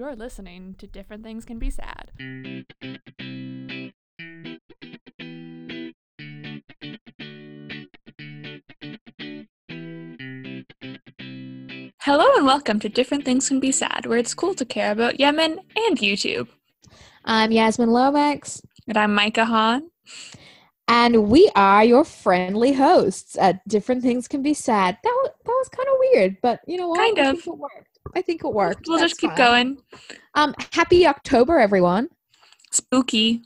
You're listening to Different Things Can Be Sad. Hello and welcome to Different Things Can Be Sad, where it's cool to care about Yemen and YouTube. I'm Yasmin Lomax, And I'm Micah Hahn. and we are your friendly hosts at Different Things Can Be Sad. That was, that was kind of weird, but you know what? Kind of. it worked. I think it worked. We'll That's just keep fine. going. Um, happy October, everyone. Spooky.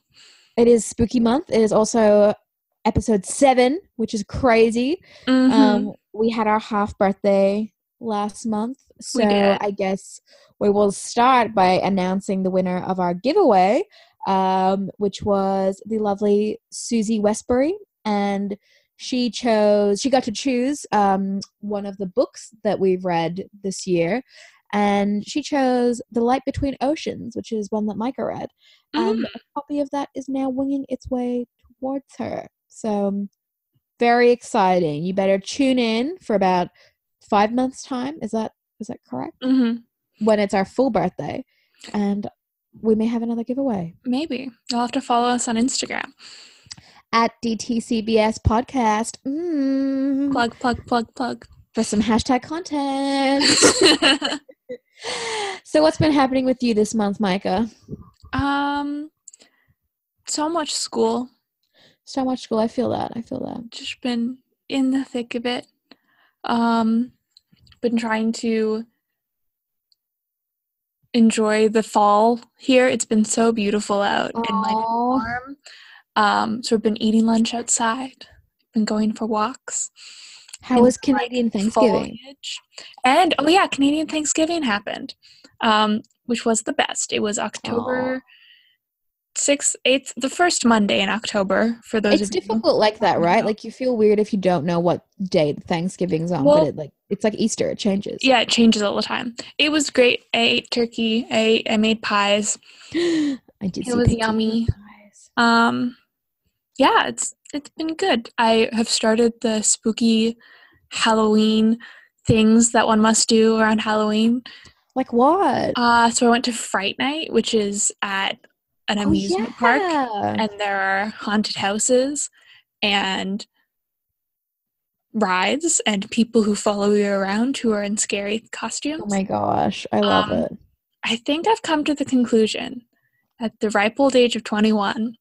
It is spooky month. It is also episode seven, which is crazy. Mhm. Um, we had our half birthday last month, so I guess we will start by announcing the winner of our giveaway, um, which was the lovely Susie Westbury, and she chose. She got to choose um, one of the books that we've read this year. And she chose The Light Between Oceans, which is one that Micah read. And Mm. a copy of that is now winging its way towards her. So, um, very exciting. You better tune in for about five months' time. Is that is that correct? Mhm. When it's our full birthday, and we may have another giveaway Maybe. You'll have to follow us on Instagram. at DTCBS Podcast mm, Plug, plug, plug, plug. for some hashtag content. so, what's been happening with you this month, Micah? um, so much school. So much school. I feel that. I feel that. Just been in the thick of it. Um, been trying to enjoy the fall here. It's been so beautiful out and like warm. Um, so we've been eating lunch outside. Been going for walks. How was the, like, Canadian Thanksgiving? foliage. And oh yeah, Canadian Thanksgiving happened, um, which was the best. It was October sixth, eighth, the first Monday in October. For those It's of you, difficult like that, right? Like you feel weird if you don't know what day Thanksgiving's on, Well- but it like it's like Easter, it changes. yeah, it changes all the time. It was great. I ate turkey. I I made pies. I did. It was yummy. pies. Um, yeah, it's it's been good. I have started the spooky Halloween things that one must do around Halloween. Like what? Uh, so I went to Fright Night, which is at an Oh, amusement park, and there are haunted houses and rides and people who follow you around who are in scary costumes. Oh my gosh, I love Um, it. I think I've come to the conclusion at the ripe old age of 21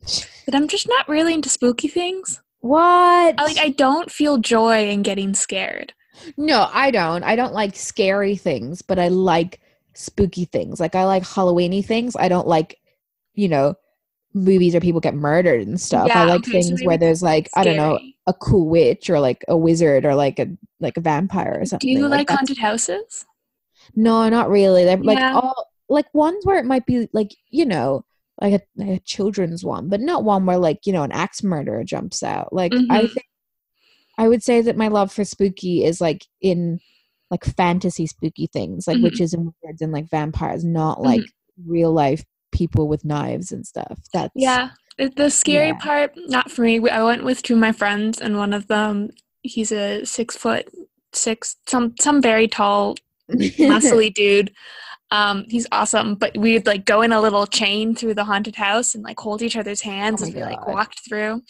that I'm just not really into spooky things. What? I, like I don't feel joy in getting scared. no, I don't. I don't like scary things, but I like spooky things. Like I like Halloweeny things. I don't like, you know, movies where people get murdered and stuff. I like things where there's like I don't know a cool witch or like a wizard or like a like a vampire or something. Do you like that's- haunted houses? No, not really. They're like Yeah. all like ones where it might be like you know like a, like a children's one, but not one where like you know an axe murderer jumps out. Like I Mhm. think I would say that my love for spooky is like in like fantasy spooky things, like Mhm. witches and wizards and like vampires, not like real life people with knives and stuff. That's Yeah. The scary Yeah. part, not for me. I went with two of my friends, and one of them, he's a six foot six, some some very tall, muscly dude. Um, he's awesome, but we'd like go in a little chain through the haunted house and like hold each other's hands Oh as we like walked through.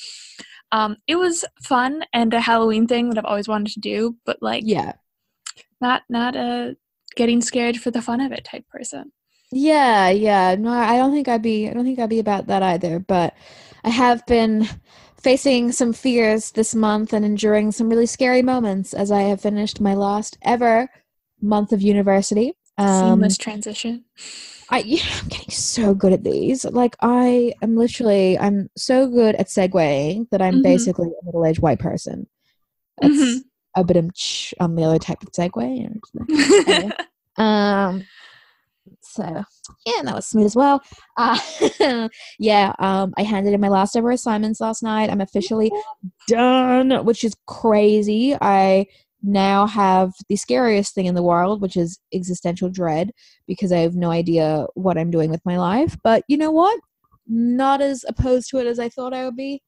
Um, it was fun and a Halloween thing that I've always wanted to do, but like yeah. not not a getting scared for the fun of it type person. Yeah, yeah. No, I don't think I'd be I don't think I'd be about that either, but I have been facing some fears this month and enduring some really scary moments as I have finished my last ever month of university. Um Seamless transition. I yeah, I'm getting so good at these. Like I am literally I'm so good at segueing that I'm Mhm. basically a middle-aged white person. That's Mhm. a bit of on the other type of segue. um so yeah that was smooth as well uh yeah um i handed in my last ever assignments last night i'm officially done which is crazy i now have the scariest thing in the world which is existential dread because i have no idea what i'm doing with my life but you know what not as opposed to it as i thought i would be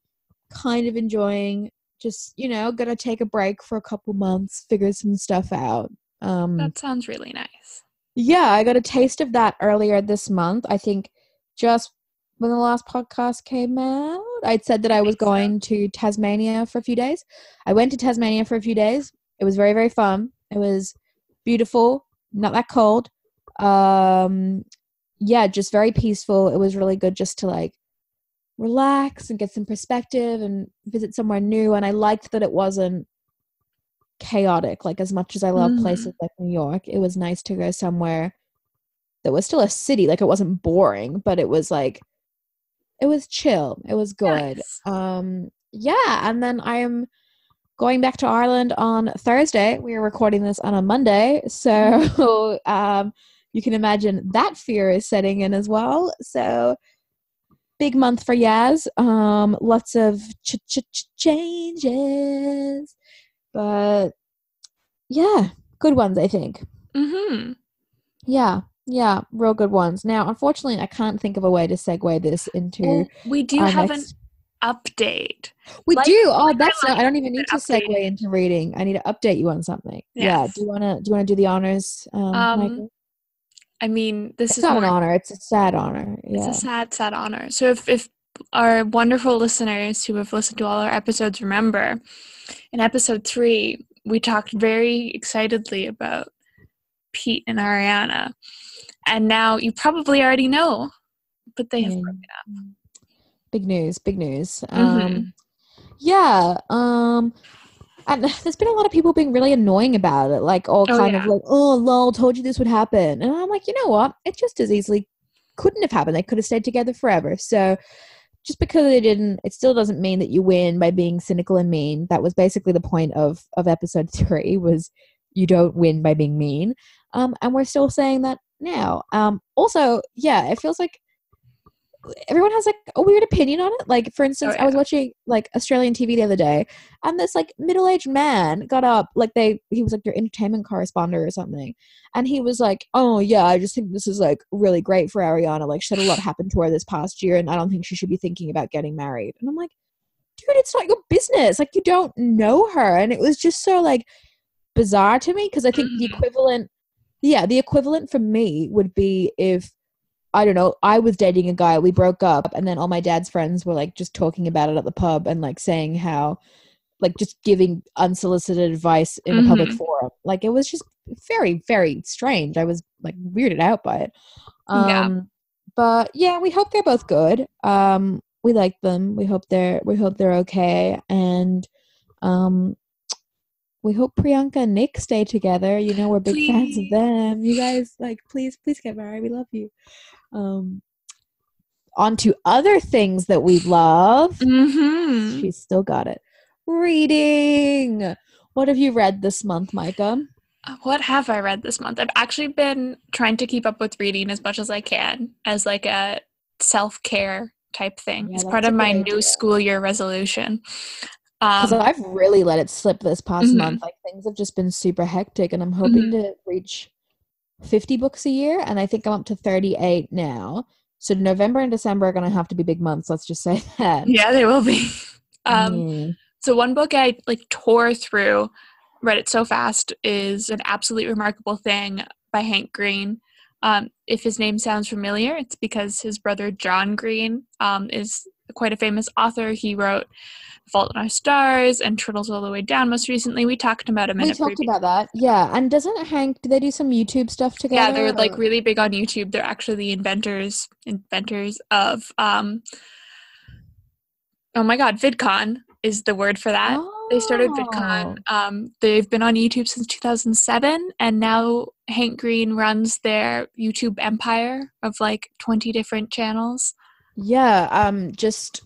kind of enjoying just you know gonna take a break for a couple months figure some stuff out um that sounds really nice. yeah, I got a taste of that earlier this month. I think just when the last podcast came out, I'd said that I was going to Tasmania for a few days. I went to Tasmania for a few days. It was very, very fun. It was beautiful, not that cold. Um, yeah, just very peaceful. It was really good just to like relax and get some perspective and visit somewhere new. And I liked that it wasn't chaotic. Like as much as I love Mhm. places like New York, it was nice to go somewhere that was still a city. Like it wasn't boring, but it was like it was chill. It was good. Nice. Um yeah, and then I am going back to Ireland on Thursday. We are recording this on a Monday, so um you can imagine that fear is setting in as well. So big month for Yaz. Um lots of ch- ch- ch- changes. But yeah, good ones I think. Mm-hmm. Yeah. Yeah, real good ones. Now, unfortunately, I can't think of a way to segue this into Well, we do have next- an update. We Like- do. Oh, like that's not, I don't even need to update. segue into reading. I need to update you on something. Yeah. Do you wanna do you wanna do the honors? Um, Um, I mean, this it's is not an honor. It's a sad honor. Yeah. It's a sad, sad honor. So if, if our wonderful listeners who have listened to all our episodes remember, in episode three, we talked very excitedly about Pete and Ariana. And now you probably already know, but they have broken up. Big news. Big news. Um, yeah. Um, and there's been a lot of people being really annoying about it. Like all Oh, kind yeah. of like, oh, lol, told you this would happen. And I'm like, you know what? It just as easily couldn't have happened. They could have stayed together forever. So just because they didn't, it still doesn't mean that you win by being cynical and mean. That was basically the point of of episode three was you don't win by being mean. Um, and we're still saying that now. Um, also, yeah, it feels like everyone has like a weird opinion on it. Like, for instance, I was watching like Australian TV the other day, and this like middle aged man got up, like they he was like their entertainment correspondent or something, and he was like, "Oh yeah, I just think this is like really great for Ariana. Like, she had a lot happen to her this past year, and I don't think she should be thinking about getting married." And I'm like, "Dude, it's not your business. Like, you don't know her." And it was just so like bizarre to me because I think the Mhm. equivalent, yeah, the equivalent for me would be if I don't know, I was dating a guy, we broke up, and then all my dad's friends were like just talking about it at the pub and like saying how, like, just giving unsolicited advice in a public Mhm. forum. Like, it was just very, very strange. I was like weirded out by it. Um, Yeah. But yeah, we hope they're both good. Um, we like them. We hope they're we hope they're okay, and um, we hope Priyanka and Nick stay together. You know, we're big fans of them. You guys, like, please, please get married. We love you. Um, on to other things that we love. Mm-hmm. She's still got it. Reading. What have you read this month, Micah? What have I read this month? I've actually been trying to keep up with reading as much as I can as like a self care type thing. Yeah, it's part of my good new school year resolution. Um, I've really let it slip this past Mhm. month. Like things have just been super hectic, and I'm hoping to reach 50 books a year. And I think I'm up to 38 now. So November and December are going to have to be big months. Let's just say that. yeah, they will be. Um, Mm. So one book I like tore through, read it so fast, is an absolutely remarkable thing by Hank Green. Um, if his name sounds familiar, it's because his brother John Green um, is quite a famous author. He wrote *Fault in Our Stars* and *Turtles All the Way Down*. Most recently, we talked about him We talked about that. Yeah. And doesn't Hank, do they do some YouTube stuff together? Yeah, they're like really big on YouTube. They're actually the inventors inventors of um, oh my god, VidCon is the word for that. They started Oh. VidCon. Um, they've been on YouTube since 2007, and now Hank Green runs their YouTube empire of like 20 different channels. Yeah, um, just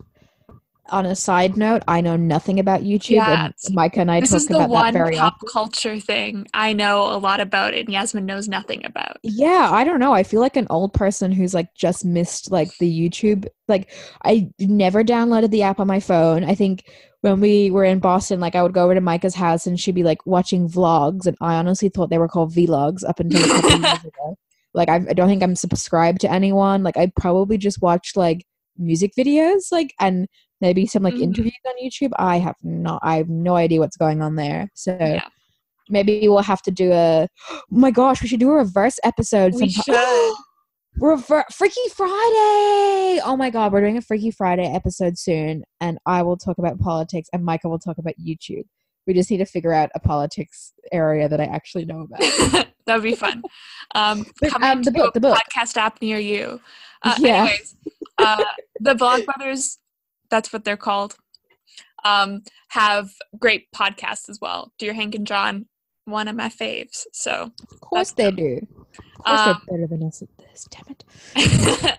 on a side note, I know nothing about YouTube, Yeah, and Micah and I this talk is the about that one very pop often. culture thing I know a lot about, and Yasmin knows nothing about. Yeah, I don't know. I feel like an old person who's like just missed like the YouTube. Like, I never downloaded the app on my phone. I think when we were in Boston, like I would go over to Micah's house and she'd be like watching vlogs, and I honestly thought they were called vlogs up until a couple of years ago. Like, I, I don't think I'm subscribed to anyone. Like, I probably just watched like music videos, like, and maybe some like Mhm. interviews on YouTube. I have not. I have no idea what's going on there. So Yeah. maybe we'll have to do a. Oh my gosh, we should do a reverse episode. We sometime. should. Rever- Freaky Friday! Oh my god, we're doing a Freaky Friday episode soon, and I will talk about politics, and Micah will talk about YouTube. We just need to figure out a politics area that I actually know about. that would be fun. Um, But, um, the to book, the book. podcast app near you. Uh, Yeah. Anyways, uh, the Vlog Brothers, that's what they're called, um, have great podcasts as well. Dear Hank and John, one of my faves. So, Of course they them. do. Of course Um, they're better than us at this. Damn it.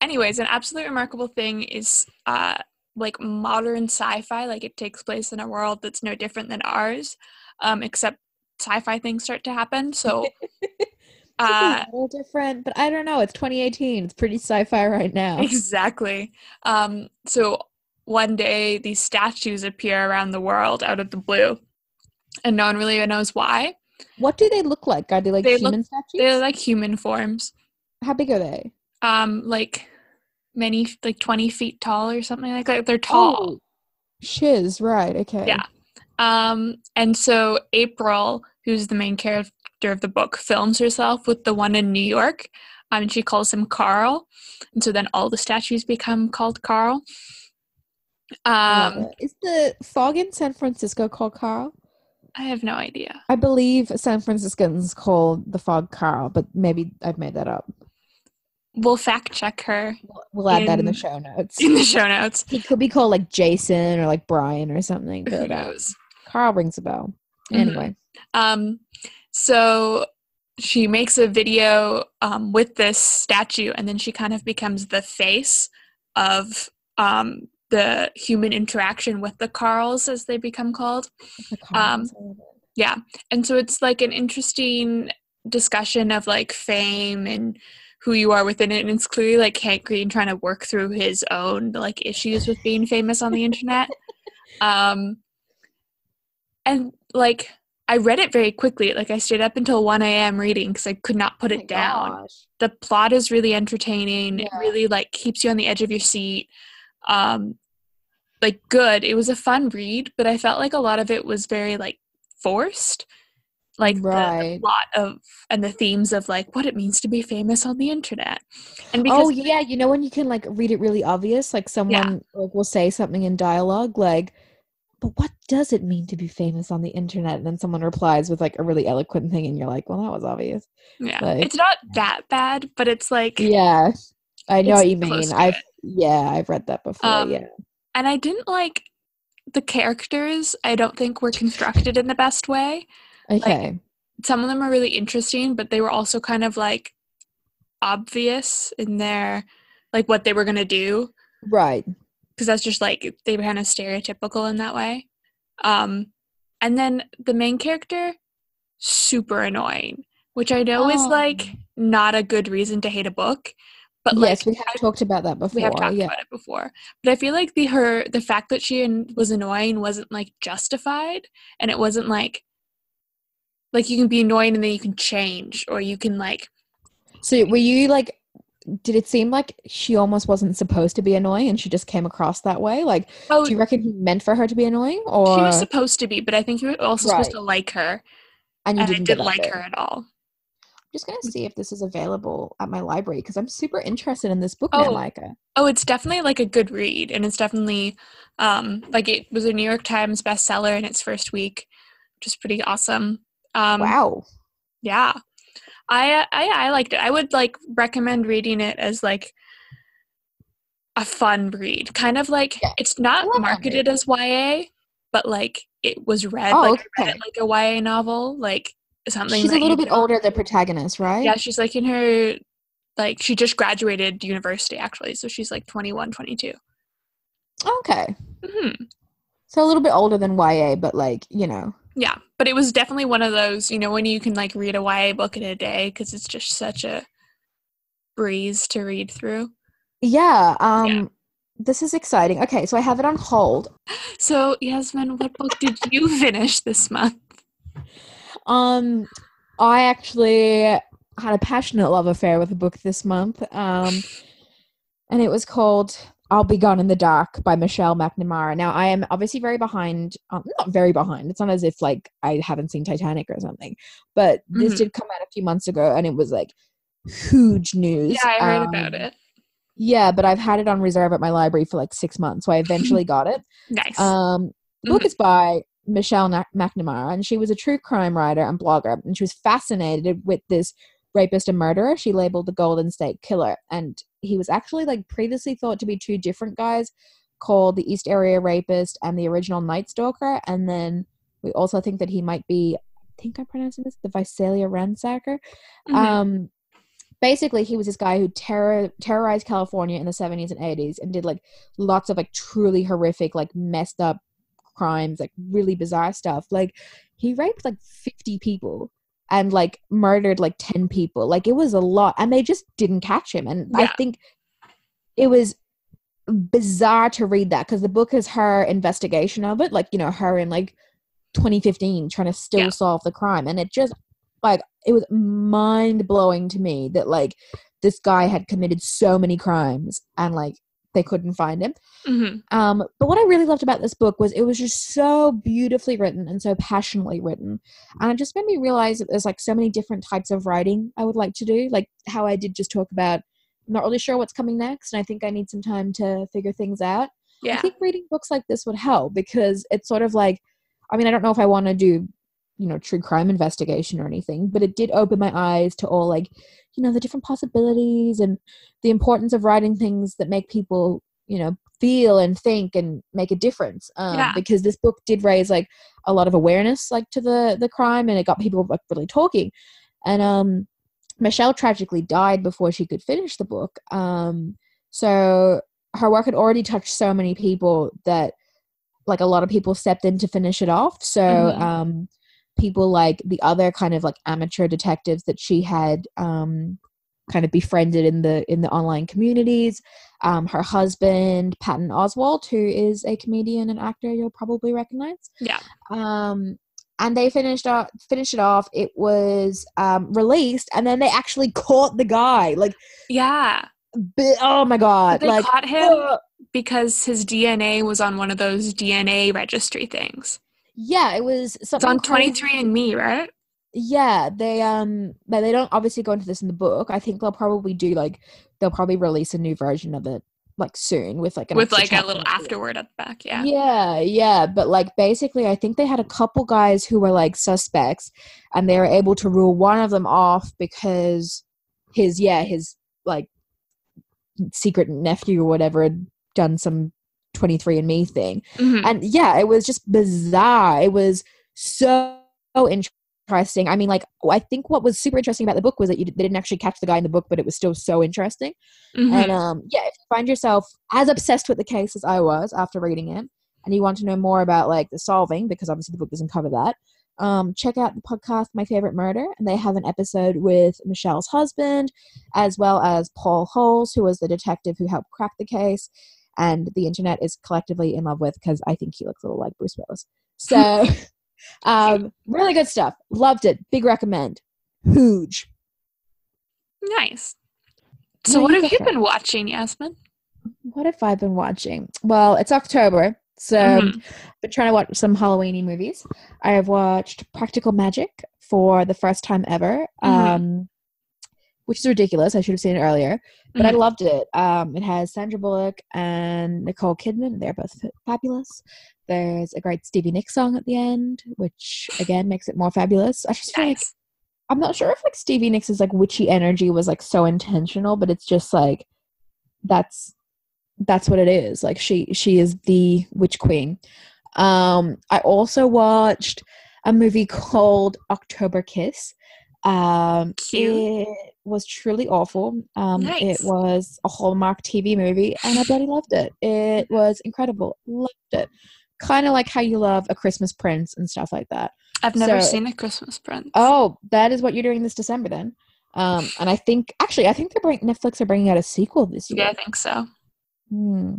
anyways, an absolutely remarkable thing is uh, like modern sci-fi. Like it takes place in a world that's no different than ours, um, except sci-fi things start to happen. So, uh, a little different, but I don't know. It's 2018. It's pretty sci-fi right now. exactly. Um, so one day these statues appear around the world out of the blue, and no one really knows why. What do they look like? Are they like They look- human statues? They're like human forms, How big are they? um, like many like twenty feet tall or something like that. They're tall. Oh, shiz, right? Okay. Yeah. Um, and so April, who's the main character of the book, films herself with the one in New York. Um, and she calls him Carl. And so then all the statues become called Carl. Um, is the fog in San Francisco called Carl? I have no idea. I believe San Franciscans call the fog Carl, but maybe I've made that up. We'll fact check her We'll, we'll add that in the show notes. in the show notes. He could be called like Jason or like Brian or something, Who uh, knows? Carl rings a bell. Mhm. Anyway, Um, so she makes a video um, with this statue, and then she kind of becomes the face of um, the human interaction with the Carls, as they become called. the Um, is all of it. Yeah, and so it's like an interesting discussion of like fame and who you are within it, and it's clearly like Hank Green trying to work through his own like issues with being famous on the internet. Um, and like I read it very quickly. Like I stayed up until one a.m. reading because I could not put Oh it down. gosh. The plot is really entertaining. It really like keeps you on the edge of your seat. Um, like good. It was a fun read, but I felt like a lot of it was very like forced. Like the- the, Right. plot of and the themes of like what it means to be famous on the internet. And because Oh yeah, you know when you can like read it really obvious, like someone like will say something in dialogue, like, "But what does it mean to be famous on the internet?" And then someone replies with like a really eloquent thing, and you're like, "Well, that was obvious." yeah, like- it's not that bad, but it's like Yeah, I know what you mean. I've it. yeah, I've read that before. Um, yeah, and I didn't like the characters. I don't think were constructed in the best way. Okay, Some of them are really interesting, but they were also kind of like obvious in their like what they were gonna do right. because that's just like they were kind of stereotypical in that way. Um, and then the main character, super annoying, which I know is Oh. like not a good reason to hate a book, but like yes, we have I- talked about that before. we have talked yeah, about it before but i feel like the her the fact that she was annoying wasn't like justified and it wasn't like like you can be annoying and then you can change or you can like so were you like? Did it seem like she almost wasn't supposed to be annoying, and she just came across that way? Like, oh do you reckon he meant for her to be annoying, or she was supposed to be but i think you were also supposed to like her and you and i didn't, didn't like bit? her at all I'm just gonna see if this is available at my library because I'm super interested in this book Oh. Oh it's definitely like a good read and it's definitely um like it was a new york times bestseller in its first week which is pretty awesome um wow. yeah I, I i liked it i would like recommend reading it as like a fun read kind of like Yeah, it's not marketed as ya but like it was read Oh, like I read it like a ya novel like something She's a little bit don't- older, the protagonist, right? yeah she's like in her like she just graduated university actually so she's like 21 22 Okay. hmm So a little bit older than YA, but like, you know. Yeah but it was definitely one of those you know when you can like read a ya book in a day because it's just such a breeze to read through Yeah. Um this is exciting. Okay, so I have it on hold. So, Yasmin, what book did you finish this month? Um I actually had a passionate love affair with a book this month. Um and it was called I'll Be Gone in the Dark by Michelle McNamara. Now, I am obviously very behind, um, not very behind. It's not as if like I haven't seen Titanic or something, but this Mhm. did come out a few months ago and it was like huge news. Yeah, I heard about Um, it. Yeah, but I've had it on reserve at my library for like six months, so I eventually got it. Nice. Um, the book Mhm. is by Michelle Na- McNamara, and she was a true crime writer and blogger, and she was fascinated with this rapist and murderer. She labeled the Golden State Killer, and he was actually like previously thought to be two different guys, called the East Area Rapist and the original Night Stalker, and then we also think that he might be. I think I'm pronouncing this the Visalia Ransacker. Mhm. Um, basically, he was this guy who terror terrorized California in the 70s and 80s and did like lots of like truly horrific, like messed up crimes, like really bizarre stuff. Like he raped like 50 people and like murdered like 10 people. Like it was a lot, and they just didn't catch him. And I think it was bizarre to read that because the book is her investigation of it, like you know, her in like 2015 trying to still Yeah. solve the crime, and it just like it was mind blowing to me that like this guy had committed so many crimes and like they couldn't find him. Mhm. Um, but what I really loved about this book was it was just so beautifully written and so passionately written. And it just made me realize that there's like so many different types of writing I would like to do. Like how I did just talk about I'm not really sure what's coming next and I think I need some time to figure things out. Yeah. I think reading books like this would help because it's sort of like I mean, I don't know if I want to do, you know, true crime investigation or anything, but it did open my eyes to all like, you know, the different possibilities and the importance of writing things that make people, you know, feel and think and make a difference. Um, Yeah. because this book did raise like a lot of awareness like to the the crime and it got people like really talking. And um Michelle tragically died before she could finish the book. Um so her work had already touched so many people that like a lot of people stepped in to finish it off. So Mhm. um people like the other kind of like amateur detectives that she had um kind of befriended in the in the online communities um her husband patton oswalt who is a comedian and actor you'll probably recognize Yeah. um and they finished off finished it off it was um released and then they actually caught the guy like Yeah. oh my god They like caught him uh, because his DNA was on one of those DNA registry things. Yeah it was It's on 23 and Me, right? yeah they um but they don't obviously go into this in the book i think they'll probably do like they'll probably release a new version of it like soon with like an With like a little at the end. afterword at the back. Yeah. yeah yeah but like basically i think they had a couple guys who were like suspects and they were able to rule one of them off because his yeah his like secret nephew or whatever had done some 23 and me thing. Mhm. and yeah it was just bizarre. It was so interesting. I mean like i think what was super interesting about the book was that you they didn't actually catch the guy in the book but it was still so interesting. Mhm. and um yeah if you find yourself as obsessed with the case as i was after reading it and you want to know more about like the solving because obviously the book doesn't cover that um, check out the podcast my favorite murder and they have an episode with michelle's husband as well as paul holes who was the detective who helped crack the case and the internet is collectively in love with because i think he looks a little like bruce willis so um really good stuff loved it big recommend huge nice. So, what have you been watching, Yasmin? what have i been watching well it's october so Mhm. been trying to watch some Halloweeny movies. I have watched Practical Magic for the first time ever, Mhm. um, which is ridiculous. I should have seen it earlier, but I Mhm. loved it. Um, it has Sandra Bullock and Nicole Kidman. They're both fabulous. There's a great Stevie Nicks song at the end, which again makes it more fabulous. I just feel like I'm not sure if like Stevie Nicks' like witchy energy was like so intentional, but it's just like that's that's what it is. Like she she is the witch queen. Um I also watched a movie called October Kiss. Um Cute. it was truly awful. Um Nice. it was a Hallmark TV movie and I bloody loved it. It was incredible. Loved it. Kind of like how you love a Christmas Prince and stuff like that. I've never so- seen a Christmas Prince. Oh, that is what you're doing this December then. Um, and I think actually, I think they're bring, Netflix are bringing out a sequel this year. yeah, I think so. Hmm.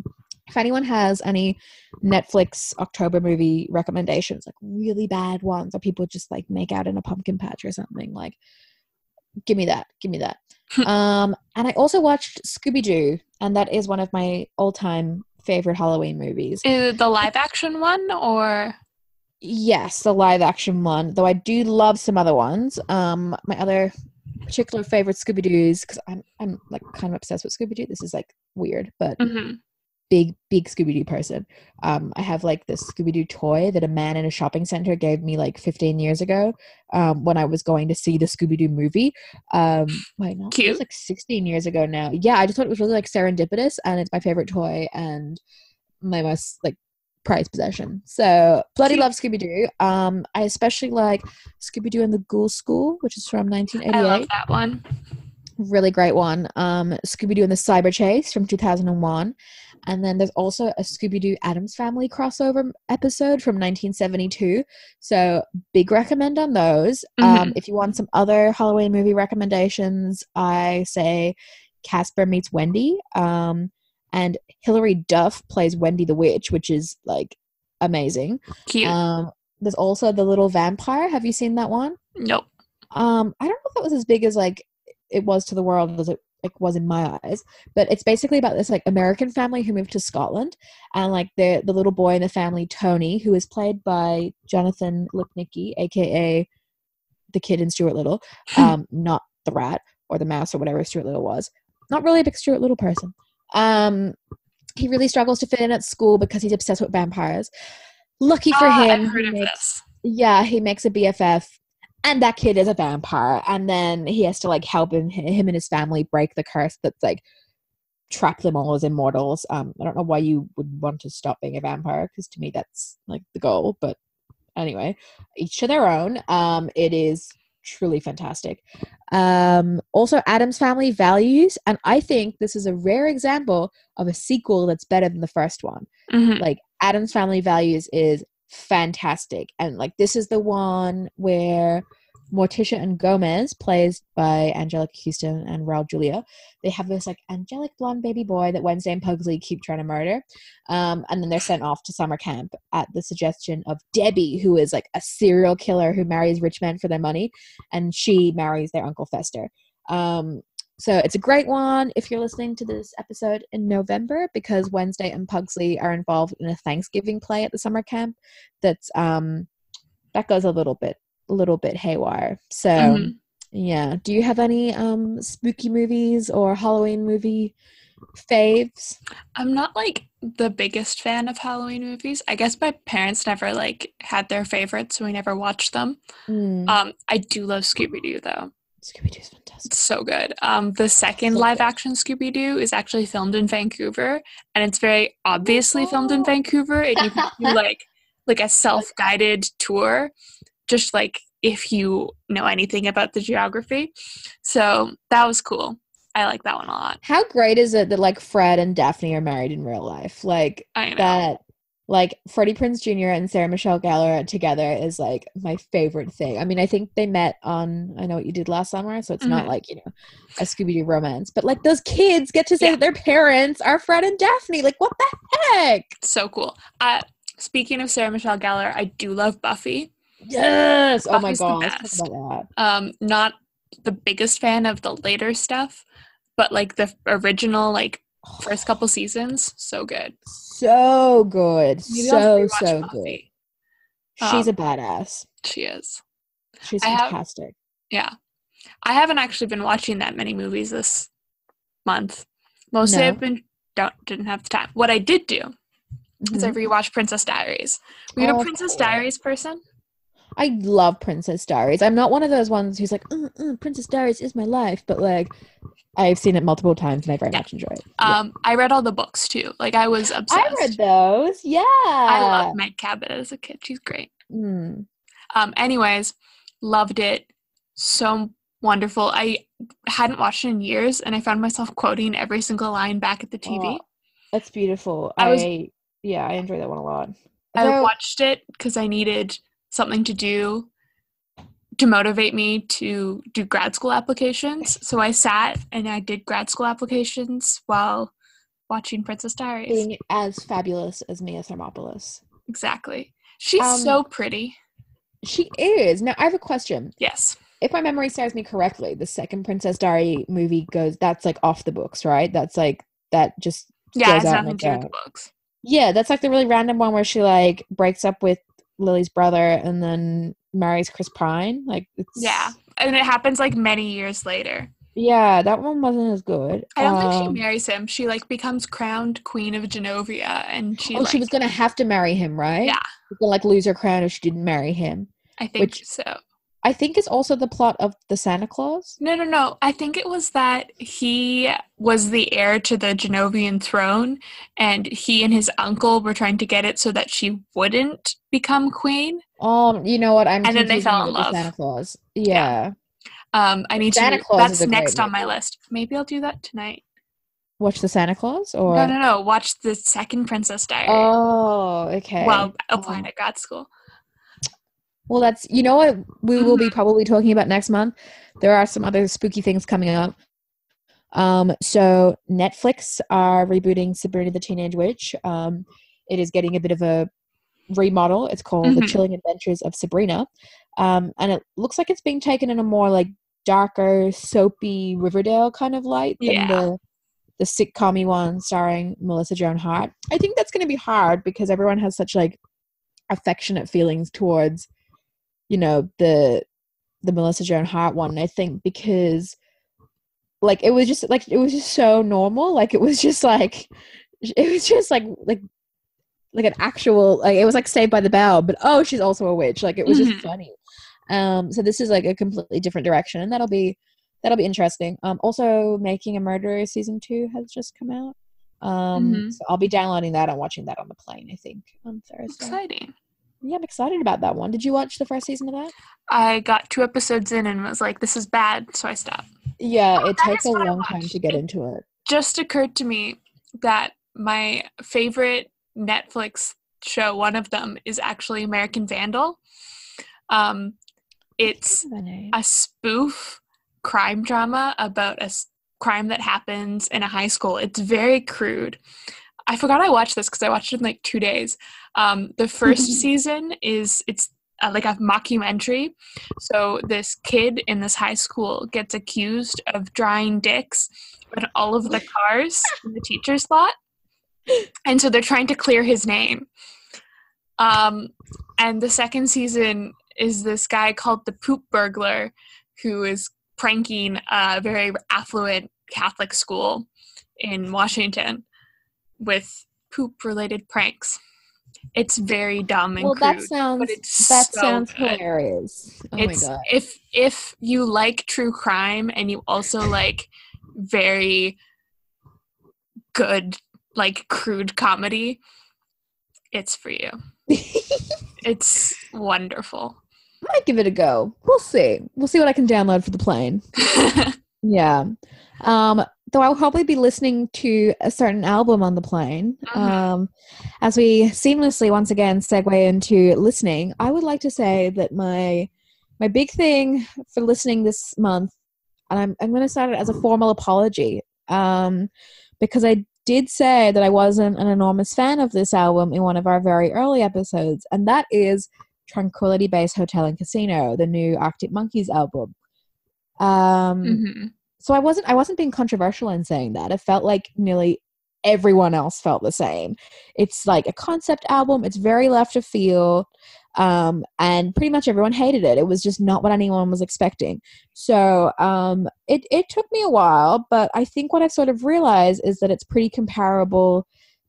If anyone has any Netflix October movie recommendations, like really bad ones, or people just like make out in a pumpkin patch or something, like give me that, give me that. um, and I also watched Scooby Doo, and that is one of my all-time favorite Halloween movies. Is it the live action one or Yes, the live action one. Though I do love some other ones. Um, my other particular favorite Scooby Doo's because I'm I'm like kind of obsessed with Scooby Doo. This is like weird, but Mhm. Big big Scooby Doo person. Um, I have like this Scooby Doo toy that a man in a shopping center gave me like 15 years ago. Um, when I was going to see the Scooby Doo movie. Um, wait, no, it was like 16 years ago now. Yeah, I just thought it was really like serendipitous, and it's my favorite toy and my most like prized possession. So bloody Cute. love Scooby Doo. Um, I especially like Scooby Doo and the Ghoul School, which is from I 1988 love that one. really great one. Um, Scooby Doo and the Cyber Chase from 2001. And then there's also a Scooby Doo Addams Family crossover episode from 1972. So, big recommend on those. Um, if you want some other Halloween movie recommendations, I say Casper Meets Wendy. Um, and Hilary Duff plays Wendy the Witch, which is like amazing. Cute. Um, there's also The Little Vampire. Have you seen that one? nope. um i don't know if that was as big as like it was to the world as it like was in my eyes. But it's basically about this like american family who moved to scotland and like the the little boy in the family tony who is played by jonathan lipnicki aka the kid in stuart little um not the rat or the mouse or whatever stuart little was. Not really a big stuart little person. Um he really struggles to fit in at school because he's obsessed with vampires. Lucky for Ah, him he makes- yeah, he makes a BFF, and that kid is a vampire, and then he has to like help him, him and his family break the curse that's like trap them all as immortals. Um, I don't know why you would want to stop being a vampire, because to me that's like the goal. But anyway, each to their own. Um, it is truly fantastic. Um, also, Addams Family Values, and I think this is a rare example of a sequel that's better than the first one Mhm. like Addams Family Values is fantastic. And like this is the one where Morticia and Gomez, plays by Anjelica Huston and Raul Julia, they have this like angelic blonde baby boy that Wednesday and Pugsley keep trying to murder. Um, and then they're sent off to summer camp at the suggestion of Debbie, who is like a serial killer who marries rich men for their money, and she marries their Uncle Fester. Um, so it's a great one if you're listening to this episode in November because Wednesday and Pugsley are involved in a Thanksgiving play at the summer camp. That's um that goes a little bit a little bit haywire. So Mhm. yeah, do you have any um spooky movies or Halloween movie faves? I'm not like the biggest fan of Halloween movies. I guess my parents never like had their favorites, so we never watched them. Mm, Um, I do love Scooby Doo though. Scooby Doo's fantastic. It's so good. Um, the second So live good. action Scooby Doo is actually filmed in Vancouver, and it's very obviously filmed in Vancouver. And you can do like like a self guided tour, just like if you know anything about the geography. So that was cool. I like that one a lot. How great is it that like Fred and Daphne are married in real life? Like I know. that like Freddie Prinze Jr. and Sarah Michelle Gellar together is like my favorite thing. I mean, I think they met on I Know What You Did Last Summer, so it's not Mhm. like, you know, a Scooby Doo romance. But like those kids get to say Yeah. that their parents are Fred and Daphne. Like, what the heck? so cool. Uh, speaking of Sarah Michelle Gellar, I do love Buffy. Yes. Oh my Buffy's god. Let's best. talk about Um, not the biggest fan of the later stuff, but like the original like first couple seasons, so good. So good. Maybe So so good. Buffy. She's a Um, badass. She is. She's I have- fantastic. Yeah. I haven't actually been watching that many movies this month. Mostly No. I've been don't didn't have the time. What I did do is I Mhm. rewatched Princess Diaries. Were you Oh, a Princess cool. Diaries person? I love Princess Diaries. I'm not one of those ones who's like, mm, mm, Princess Diaries is my life, but like, I've seen it multiple times and I very Yeah. much enjoy it. Yeah. Um, I read all the books too. Like I was obsessed. I read those. Yeah. I loved Meg Cabot as a kid. She's great. Mm. Um, anyways, loved it. So wonderful. I hadn't watched it in years, and I found myself quoting every single line back at the TV. Oh, that's beautiful. I I, was- yeah, I enjoy that one a lot. I Although- watched it because I needed something to do to motivate me to do grad school applications. So I sat and I did grad school applications while watching Princess Diaries. being as fabulous as Mia Thermopolis. Exactly. She's Um, so pretty. She is. Now, I have a question. Yes. if my memory serves me correctly, the second Princess Diary movie goes that's like off the books, right? That's like that just Yeah, it goes has out on nothing to do with the books. Yeah, that's like the really random one where she like breaks up with Lily's brother and then marries Chris Pine. Like it's Yeah. And it happens like many years later. Yeah, that one wasn't as good. I don't Um, think she marries him. She like becomes crowned queen of Genovia and she Oh, like, she was gonna have to marry him, right? Yeah. Gonna like lose her crown if she didn't marry him. I think which- so. I think it's also the plot of the Santa Claus. No, no, no. I think it was that he was the heir to the Genovian throne, and he and his uncle were trying to get it so that she wouldn't become queen. Um, you know what? I'm And then they fell in love. Santa Claus. Yeah. Um, I need Santa to. Claus that's next on my list. Maybe I'll do that tonight. Watch the Santa Claus or No, no, no. Watch the second Princess Diary. Oh, okay. well, applying Um, at grad school. Well, that's you know what we will Mm-hmm. be probably talking about next month. There are some other spooky things coming up. Um, so Netflix are rebooting Sabrina the Teenage Witch. Um, it is getting a bit of a remodel. It's called The Mhm. Chilling Adventures of Sabrina, um, and it looks like it's being taken in a more like darker, soapy Riverdale kind of light than Yeah. the the sitcom one starring Melissa Joan Hart. I think that's going to be hard because everyone has such like affectionate feelings towards you know the the Melissa Joan Hart one. I think because like it was just like it was just so normal. Like it was just like it was just like like like an actual like it was like Saved by the Bell, but oh, she's also a witch. Like it was Mhm. just funny. Um, so this is like a completely different direction, and that'll be that'll be interesting. Um, also, Making a Murderer season two has just come out. Um, Mhm. so I'll be downloading that and watching that on the plane. I think on Thursday. Exciting. Yeah, I'm excited about that one. Did you watch the first season of that? I got two episodes in and was like, "This is bad," so I stopped. Yeah, Oh, it takes a long time to get It- into it. just occurred to me that my favorite Netflix show, one of them, is actually American Vandal. Um, it's a spoof crime drama about a s- crime that happens in a high school. It's very crude. I forgot I watched this because I watched it in like two days. Um, the first season is it's uh, like a mockumentary. So this kid in this high school gets accused of drawing dicks on all of the cars in the teacher's lot, and so they're trying to clear his name. Um, and the second season is this guy called the Poop Burglar, who is pranking a very affluent Catholic school in Washington with poop related pranks. It's very dumb and well, crude. that sounds it's that so sounds good. hilarious. Oh it's my god. if if you like true crime and you also like very good like crude comedy, it's for you. It's wonderful. I might give it a go. We'll see. We'll see what I can download for the plane. Yeah. Um, though I'll probably be listening to a certain album on the plane. Mhm. Um, as we seamlessly once again segue into listening, I would like to say that my my big thing for listening this month, and I'm I'm going to start it as a formal apology, um, because I did say that I wasn't an enormous fan of this album in one of our very early episodes, and that is Tranquility Base Hotel and Casino, the new Arctic Monkeys album. Um, Mhm. So I wasn't I wasn't being controversial in saying that. It felt like nearly everyone else felt the same. It's like a concept album. It's very left of field, um, and pretty much everyone hated it. It was just not what anyone was expecting. So um, it it took me a while, but I think what I've sort of realized is that it's pretty comparable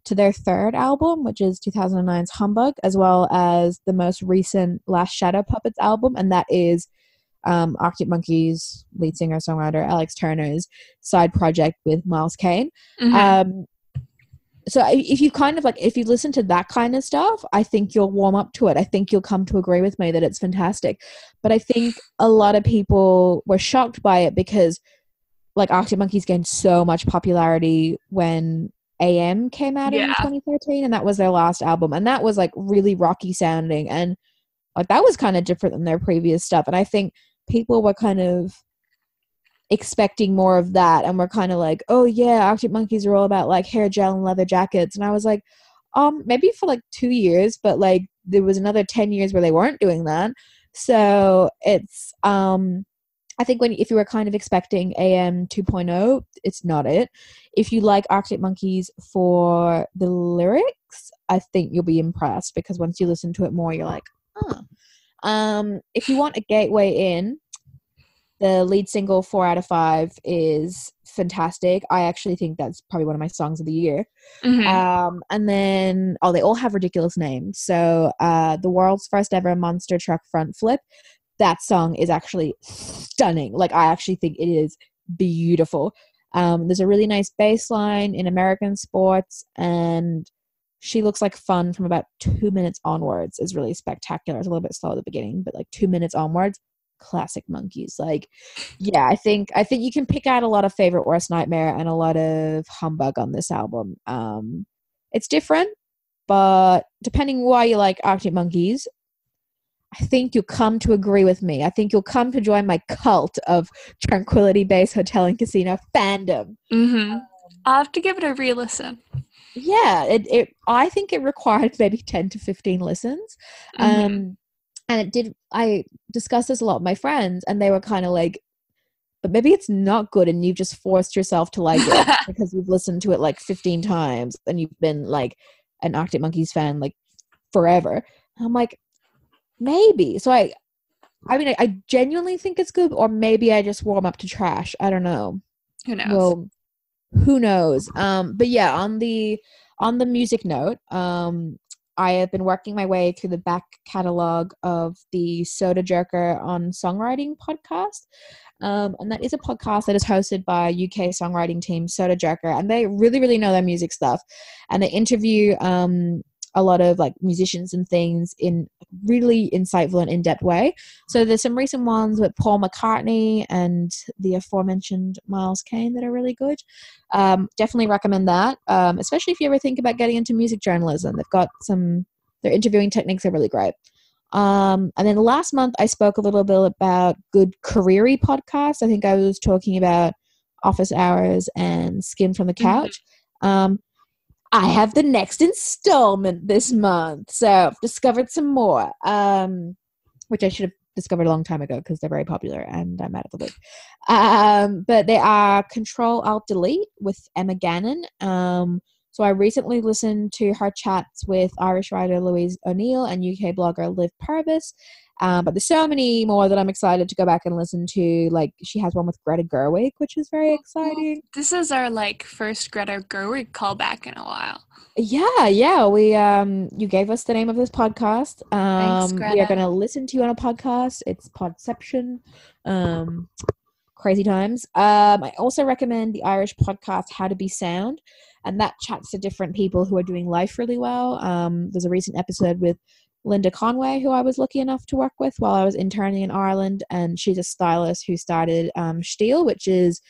to their third album, which is 2009's Humbug, as well as the most recent Last Shadow Puppets album, and that is um, Arctic Monkeys lead singer songwriter Alex Turner's side project with Miles Kane. Mhm. Um, so if you kind of like if you listen to that kind of stuff, I think you'll warm up to it. I think you'll come to agree with me that it's fantastic. But I think a lot of people were shocked by it because like Arctic Monkeys gained so much popularity when AM came out in Yeah. 2013 and that was their last album and that was like really rocky sounding and like that was kind of different than their previous stuff and I think people were kind of expecting more of that and we're kind of like oh yeah arctic monkeys are all about like hair gel and leather jackets and i was like um maybe for like two years but like there was another 10 years where they weren't doing that so it's um I think when if you were kind of expecting AM 2.0, it's not it. If you like Arctic Monkeys for the lyrics, I think you'll be impressed because once you listen to it more, you're like, oh. Um, if you want a gateway in, the lead single four out of five is fantastic. I actually think that's probably one of my songs of the year. Mhm. Um, and then oh, they all have ridiculous names. So uh, the world's first ever monster truck front flip. That song is actually stunning. Like I actually think it is beautiful. Um, there's a really nice bass line in American sports, and she looks like fun from about two minutes onwards. is really spectacular. It's a little bit slow at the beginning, but like two minutes onwards, classic monkeys. Like, yeah, I think I think you can pick out a lot of favorite worst nightmare and a lot of humbug on this album. Um, it's different, but depending why you like Arctic Monkeys, I think you'll come to agree with me. I think you'll come to join my cult of Tranquility Base Hotel and Casino fandom. Mm-hmm. I'll have to give it a re-listen. Yeah, it, it I think it required maybe 10 to 15 listens. Mhm. Um and it did I discussed this a lot with my friends and they were kind of like but maybe it's not good and you've just forced yourself to like it because you've listened to it like 15 times and you've been like an Arctic Monkeys fan like forever. I'm like maybe. So I I mean I, I genuinely think it's good or maybe I just warm up to trash. I don't know. Who knows? Well, who knows? Um, but yeah, on the on the music note, um, I have been working my way through the back catalog of the Sodajerker on Songwriting podcast. Um, and that is a podcast that is hosted by UK songwriting team Sodajerker, and they really, really know their music stuff. And they interview um, a lot of like musicians and things in really insightful and in-depth way. So there's some recent ones with Paul McCartney and the aforementioned Miles Kane that are really good. Um, definitely recommend that, um, especially if you ever think about getting into music journalism. They've got some their interviewing techniques are really great. Um, and then last month I spoke a little bit about good careery podcasts. I think I was talking about Office Hours and Skin from the Couch. Um, I have the next installment this month, so I've discovered some more, um, which I should have discovered a long time ago because they're very popular and I'm out of the loop. Um, but they are Control Alt Delete with Emma Gannon. Um, so I recently listened to her chats with Irish writer Louise O'Neill and UK blogger Liv Purvis. Um, but there's so many more that I'm excited to go back and listen to. Like she has one with Greta Gerwig, which is very exciting. This is our like first Greta Gerwig callback in a while. Yeah, yeah. We um you gave us the name of this podcast. Um we Greta. are gonna listen to you on a podcast. It's Podception. Um crazy times. Um I also recommend the Irish podcast How to Be Sound. And that chats to different people who are doing life really well. Um there's a recent episode with Linda Conway, who I was lucky enough to work with while I was interning in Ireland, and she's a stylist who started um, Steel, which is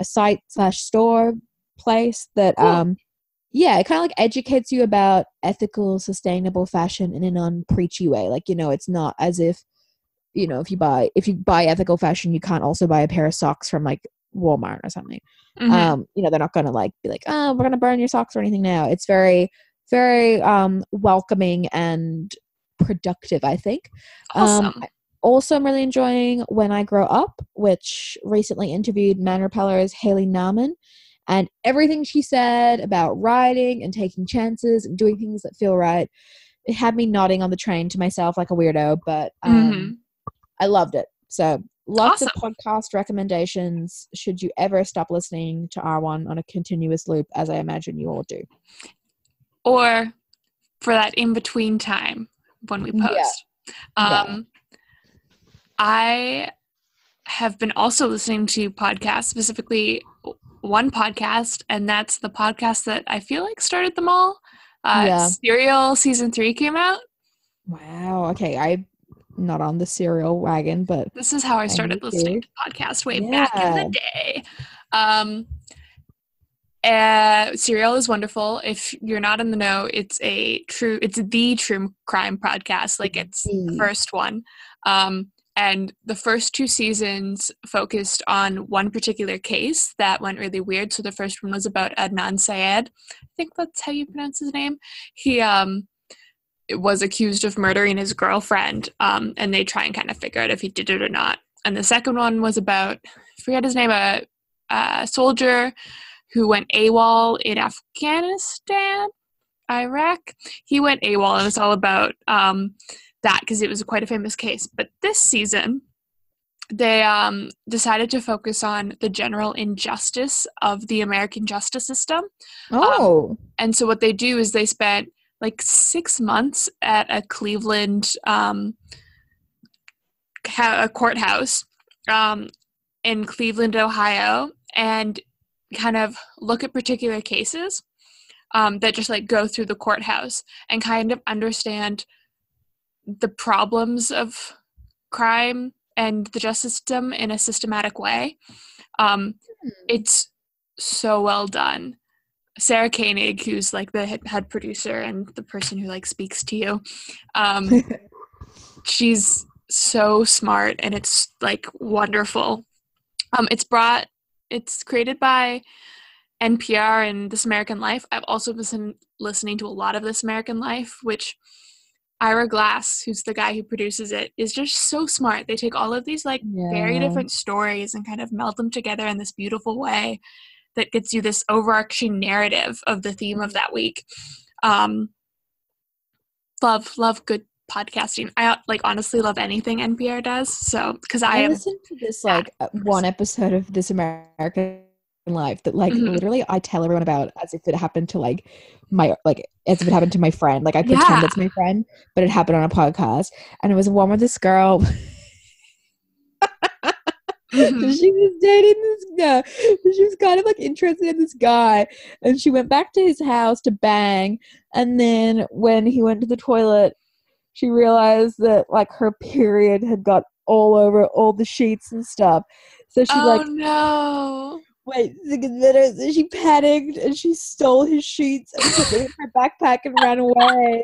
a site slash store place that Cool. um, yeah, it kind of like educates you about ethical, sustainable fashion in a non-preachy way. Like you know, it's not as if you know if you buy if you buy ethical fashion, you can't also buy a pair of socks from like Walmart or something. Mhm. Um, you know, they're not gonna like be like, oh, we're gonna burn your socks or anything now. It's very, very um welcoming and productive. I think. awesome. Um, I'm really enjoying When I Grow Up, which recently interviewed Man Repeller's Haley Nahman. And everything she said about riding and taking chances and doing things that feel right, it had me nodding on the train to myself like a weirdo, but um, Mhm. I loved it. So lots of podcast recommendations should you ever stop listening to R1 on a continuous loop, as I imagine you all do. or for that in between time when we post. Yeah. Um, I have been also listening to podcasts, specifically one podcast, and that's the podcast that I feel like started them all. Uh, Yeah. Serial season three came out. Wow. Okay. I'm not on the Serial wagon, but This is how I started need listening to. to podcasts way back in the day. Um, uh, Serial is wonderful. If you're not in the know, it's a true, it's the true crime podcast. Like it's the the- first one. Um, and the first two seasons focused on one particular case that went really weird. So the first one was about Adnan Syed. I think that's how you pronounce his name. He um, was accused of murdering his girlfriend, um, and they try and kind of figure out if he did it or not. and the second one was about I forget his name, a, a soldier who went AWOL in Afghanistan, Iraq. He went AWOL, and it's all about um, that because it was quite a famous case. But this season, they um, decided to focus on the general injustice of the American justice system. Oh, And so what they do is they spent like six months at a Cleveland um, ca- a courthouse um, in Cleveland, Ohio, and kind of look at particular cases um, that just like go through the courthouse and kind of understand the problems of crime and the justice system in a systematic way. Um, it's so well done. Sarah Koenig, who's like the head- head producer and the person who like speaks to you, um, she's so smart and it's like wonderful. Um, it's brought, it's created by NPR and This American Life. I've also been listening to a lot of This American Life, which Ira Glass, who's the guy who produces it, is just so smart. They take all of these like very different stories and kind of meld them together in this beautiful way that gets you this overarching narrative of the theme of that week. Um, love, love good podcasting. I like honestly love anything NPR does. So because I I listened to this like one episode of This American Life that like Mhm. literally I tell everyone about as if it happened to like my like as if it happened to my friend. Like I pretend Yeah. it's my friend, but it happened on a podcast, and it was one with this girl Mhm. she was dating this guy. She was kind of like interested in this guy, and she went back to his house to bang. And then when he went to the toilet, she realized that like her period had got all over all the sheets and stuff. So she oh like no. Wait minutes, and she panicked and she stole his sheets and put them in her backpack and ran away.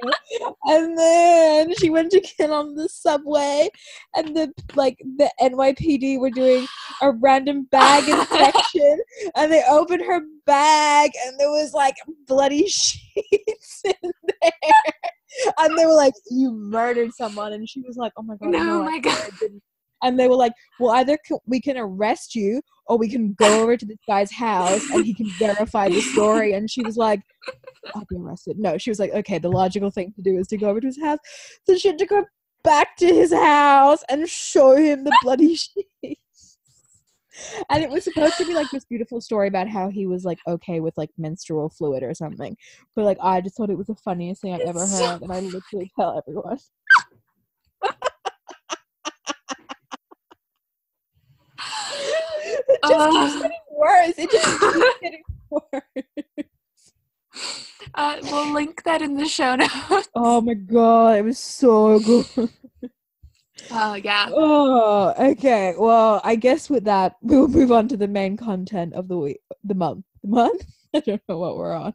And then she went to get on the subway, and the like the NYPD were doing a random bag inspection, and they opened her bag, and there was like bloody sheets in there. And they were like, "You murdered someone," and she was like, "Oh my god, No, no, my didn't, I didn't." And they were like, "Well, either we can arrest you, or we can go over to this guy's house and he can verify the story." And she was like, "I'll be arrested." No, she was like, "Okay, the logical thing to do is to go over to his house." So she had to go back to his house and show him the bloody sheets. And it was supposed to be like this beautiful story about how he was like okay with like menstrual fluid or something. But like I just thought it was the funniest thing I've ever heard, and I literally tell everyone. it just keeps getting worse. It just keeps getting worse. Uh, we'll link that in the show notes. Oh my god, it was so good. Oh yeah. Oh, okay. Well, I guess with that, we'll move on to the main content of the week, the month. The month? I don't know what we're on.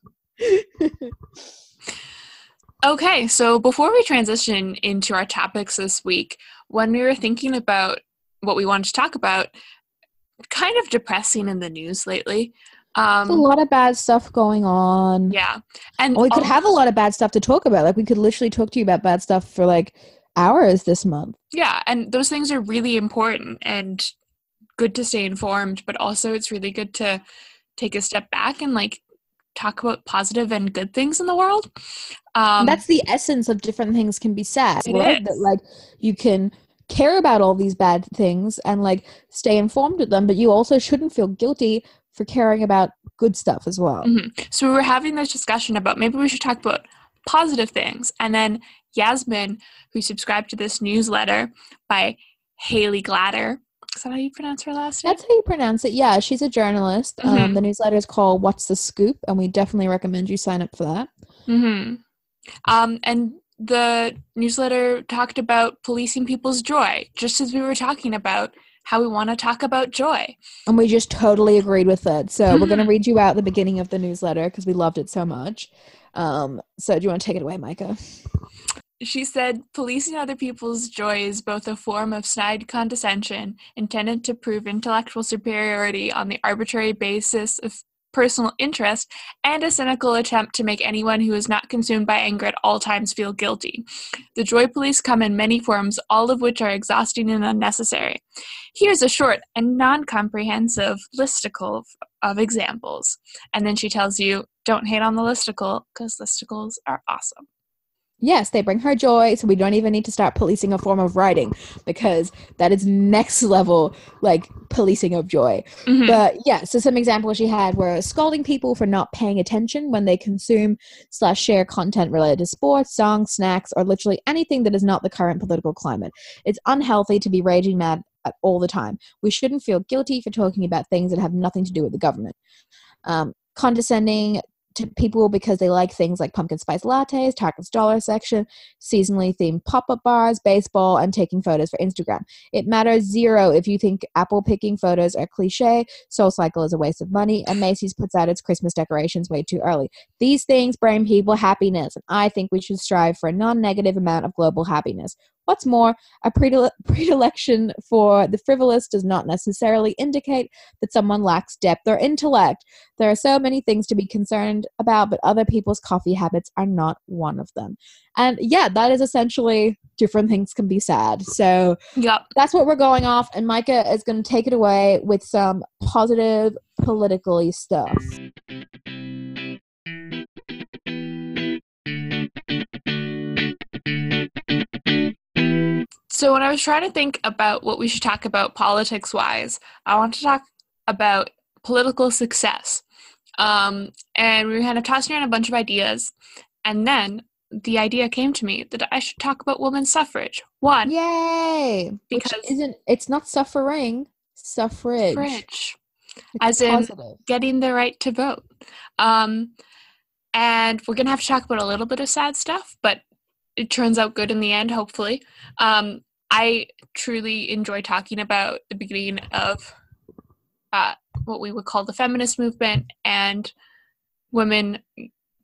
Okay, so before we transition into our topics this week, when we were thinking about what we wanted to talk about, kind of depressing in the news lately. There's a Um, lot of bad stuff going on. yeah, and Well, we could have a lot of bad stuff to talk about. Like we could literally talk to you about bad stuff for like hours this month. yeah, and those things are really important and good to stay informed, but also it's really good to take a step back and like talk about positive and good things in the world. Um, That's the essence of different things can be sad, It right? That like you can care about all these bad things and like stay informed of them, but you also shouldn't feel guilty for caring about good stuff as well. Mhm. So we were having this discussion about maybe we should talk about positive things. And then Yasmin, who subscribed to this newsletter by Haley Gladder, is that how you pronounce her last name? That's how you pronounce it. Yeah, she's a journalist. Um, Mhm. the newsletter is called What's the Scoop, and we definitely recommend you sign up for that. hmm Um, and the newsletter talked about policing people's joy, just as we were talking about how we want to talk about joy. And we just totally agreed with it. So we're going to read you out the beginning of the newsletter because we loved it so much. Um, so do you want to take it away, Micah? She said, policing other people's joy is both a form of snide condescension intended to prove intellectual superiority on the arbitrary basis of personal interest, and a cynical attempt to make anyone who is not consumed by anger at all times feel guilty. The joy police come in many forms, all of which are exhausting and unnecessary. Here's a short and non comprehensive listicle of, of examples. And then she tells you, don't hate on the listicle because listicles are awesome. Yes, they bring her joy, so we don't even need to start policing a form of writing because that is next level, like policing of joy. Mhm. But yeah, so some examples she had were scolding people for not paying attention when they consume slash share content related to sports, songs, snacks, or literally anything that is not the current political climate. It's unhealthy to be raging mad at all the time. We shouldn't feel guilty for talking about things that have nothing to do with the government. Um, condescending to people because they like things like pumpkin spice lattes, Target's dollar section, seasonally themed pop-up bars, baseball, and taking photos for Instagram. It matters zero if you think apple picking photos are cliche, Soul Cycle is a waste of money, and Macy's puts out its Christmas decorations way too early. These things bring people happiness, and I think we should strive for a non-negative amount of global happiness. What's more, a predile- predilection for the frivolous does not necessarily indicate that someone lacks depth or intellect. There are so many things to be concerned about, but other people's coffee habits are not one of them. And yeah, that is essentially different things can be sad. So Yep. that's what we're going off, and Micah is going to take it away with some positive politically stuff. So when I was trying to think about what we should talk about politics wise, I want to talk about political success. Um, and we were kind of tossing around a bunch of ideas, and then the idea came to me that I should talk about women's suffrage. One, Yay! Which Because- isn't it's not suffering, suffrage. suffrage, It's as in- getting the right to vote. Um, and we're gonna have to talk about a little bit of sad stuff, but it turns out good in the end, hopefully. Um, I truly enjoy talking about the beginning of uh, what we would call the feminist movement and women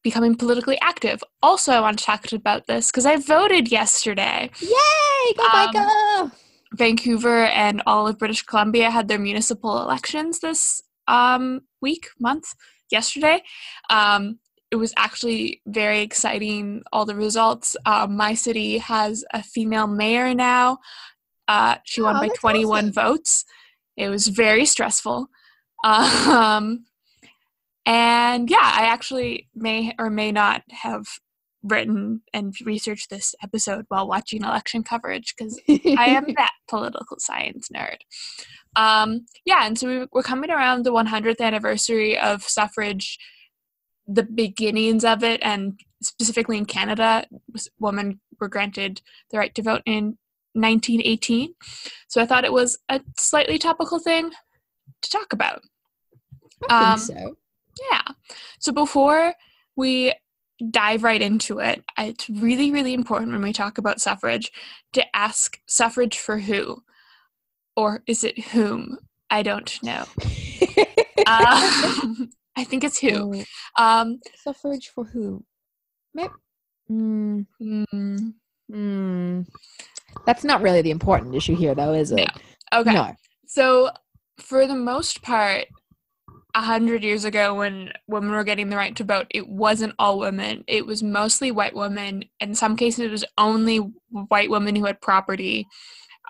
becoming politically active. Also, I want to talk about this because I voted yesterday. Yay! Go Um, Micah! Vancouver and all of British Columbia had their municipal elections this um, week, month, yesterday. Um, it was actually very exciting, all the results. Um, my city has a female mayor now. Uh, she won Oh, by 21 awesome. votes. It was very stressful. Um, and yeah, I actually may or may not have written and researched this episode while watching election coverage because I am that political science nerd. Um, yeah, and so we, we're coming around the 100th anniversary of suffrage, the beginnings of it, and specifically in Canada, women were granted the right to vote in 1918. So I thought it was a slightly topical thing to talk about. I um, think so. Yeah. So before we dive right into it, it's really, really important when we talk about suffrage to ask suffrage for who? Or is it whom? I don't know. Um, I think it's who. Oh, Um, suffrage for who? Maybe. Mm, mm, mm. That's not really the important issue here, though, is it? okay. No. So, for the most part, a hundred years ago, when women were getting the right to vote, it wasn't all women. It was mostly white women. In some cases, it was only white women who had property.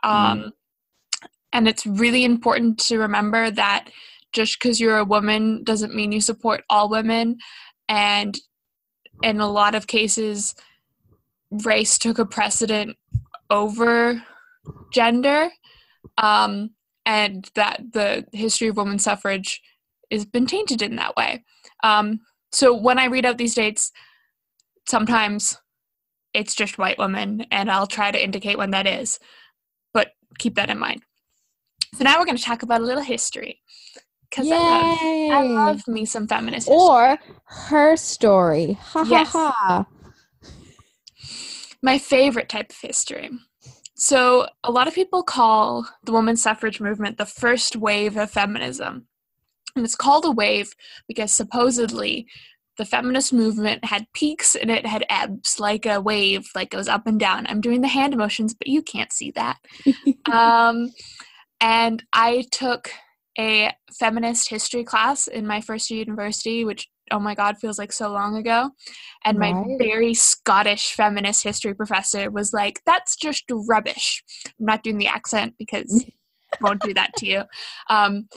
Um, And it's really important to remember that just because you're a woman doesn't mean you support all women. And in a lot of cases, race took a precedent over gender. Um, and that the history of women's suffrage has been tainted in that way. Um, so when I read out these dates, sometimes it's just white women, and I'll try to indicate when that is, but keep that in mind. So now we're going to talk about a little history because I love, I love me some feminist history. Or her story. Ha Yes. ha ha. my favorite type of history. So, a lot of people call the women's suffrage movement the first wave of feminism. And it's called a wave because supposedly the feminist movement had peaks and it had ebbs, like a wave, like goes up and down. I'm doing the hand motions, but you can't see that. um, and I took a feminist history class in my first year university, which oh my god feels like so long ago. And my Right. very scottish feminist history professor was like that's just rubbish. I'm not doing the accent because I won't do that to you. Um,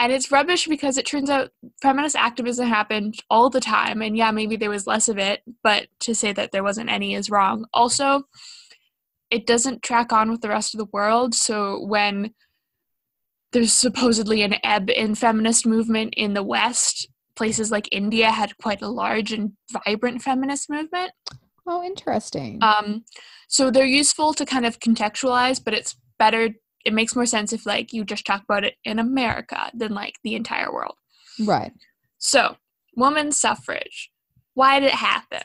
and it's rubbish because it turns out feminist activism happened all the time. And yeah maybe there was less of it but to say that there wasn't any is wrong. Also it doesn't track on with the rest of the world. So when there's supposedly an ebb in feminist movement in the west. Places like india had quite a large and vibrant feminist movement. Oh, interesting. um, so they're useful to kind of contextualize but it's better it makes more sense if like you just talk about it in america than like the entire world. Right. so women's suffrage. Why did it happen?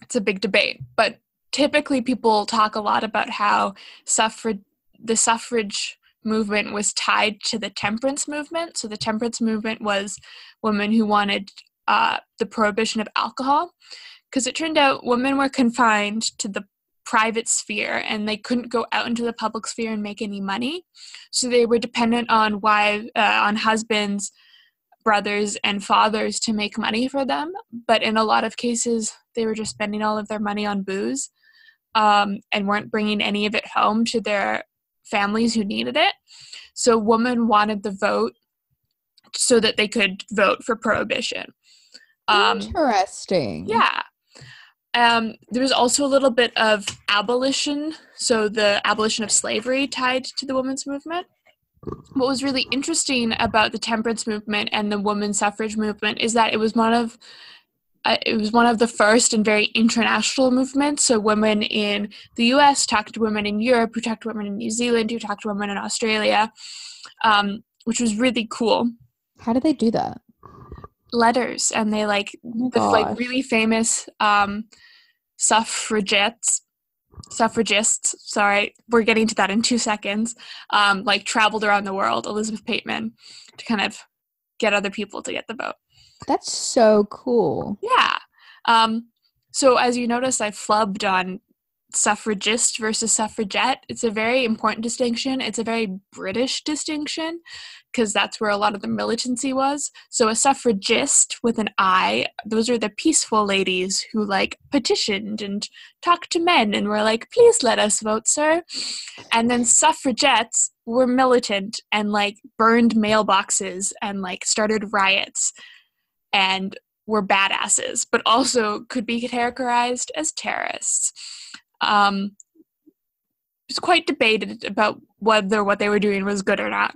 It's a big debate but typically people talk a lot about how suffrage the suffrage movement was tied to the temperance movement. So the temperance movement was women who wanted uh, the prohibition of alcohol. Because it turned out women were confined to the private sphere and they couldn't go out into the public sphere and make any money. So they were dependent on wives uh, on husbands brothers and fathers to make money for them. But in a lot of cases they were just spending all of their money on booze um, and weren't bringing any of it home to their families who needed it so women wanted the vote so that they could vote for prohibition um, interesting. yeah. Um, there was also a little bit of abolition, so the abolition of slavery tied to the women's movement. What was really interesting about the temperance movement and the women's suffrage movement is that it was one of it was one of the first and very international movements. So women in the U.S. talked to women in Europe, who talked to women in New Zealand, who talked to women in Australia, um, which was really cool How did they do that? letters and they like Oh the like really famous um suffragettes suffragists sorry we're getting to that in two seconds um like traveled around the world elizabeth Pateman, to kind of get other people to get the vote That's so cool. yeah. Um so as you notice i flubbed on suffragist versus suffragette. It's a very important distinction. It's a very british distinction because that's where a lot of the militancy was. So a suffragist with an i those are the peaceful ladies who like petitioned and talked to men and were like please let us vote sir. And then suffragettes were militant and like burned mailboxes and like started riots and were badasses, but also could be characterized as terrorists. Um, it was quite debated about whether what they were doing was good or not.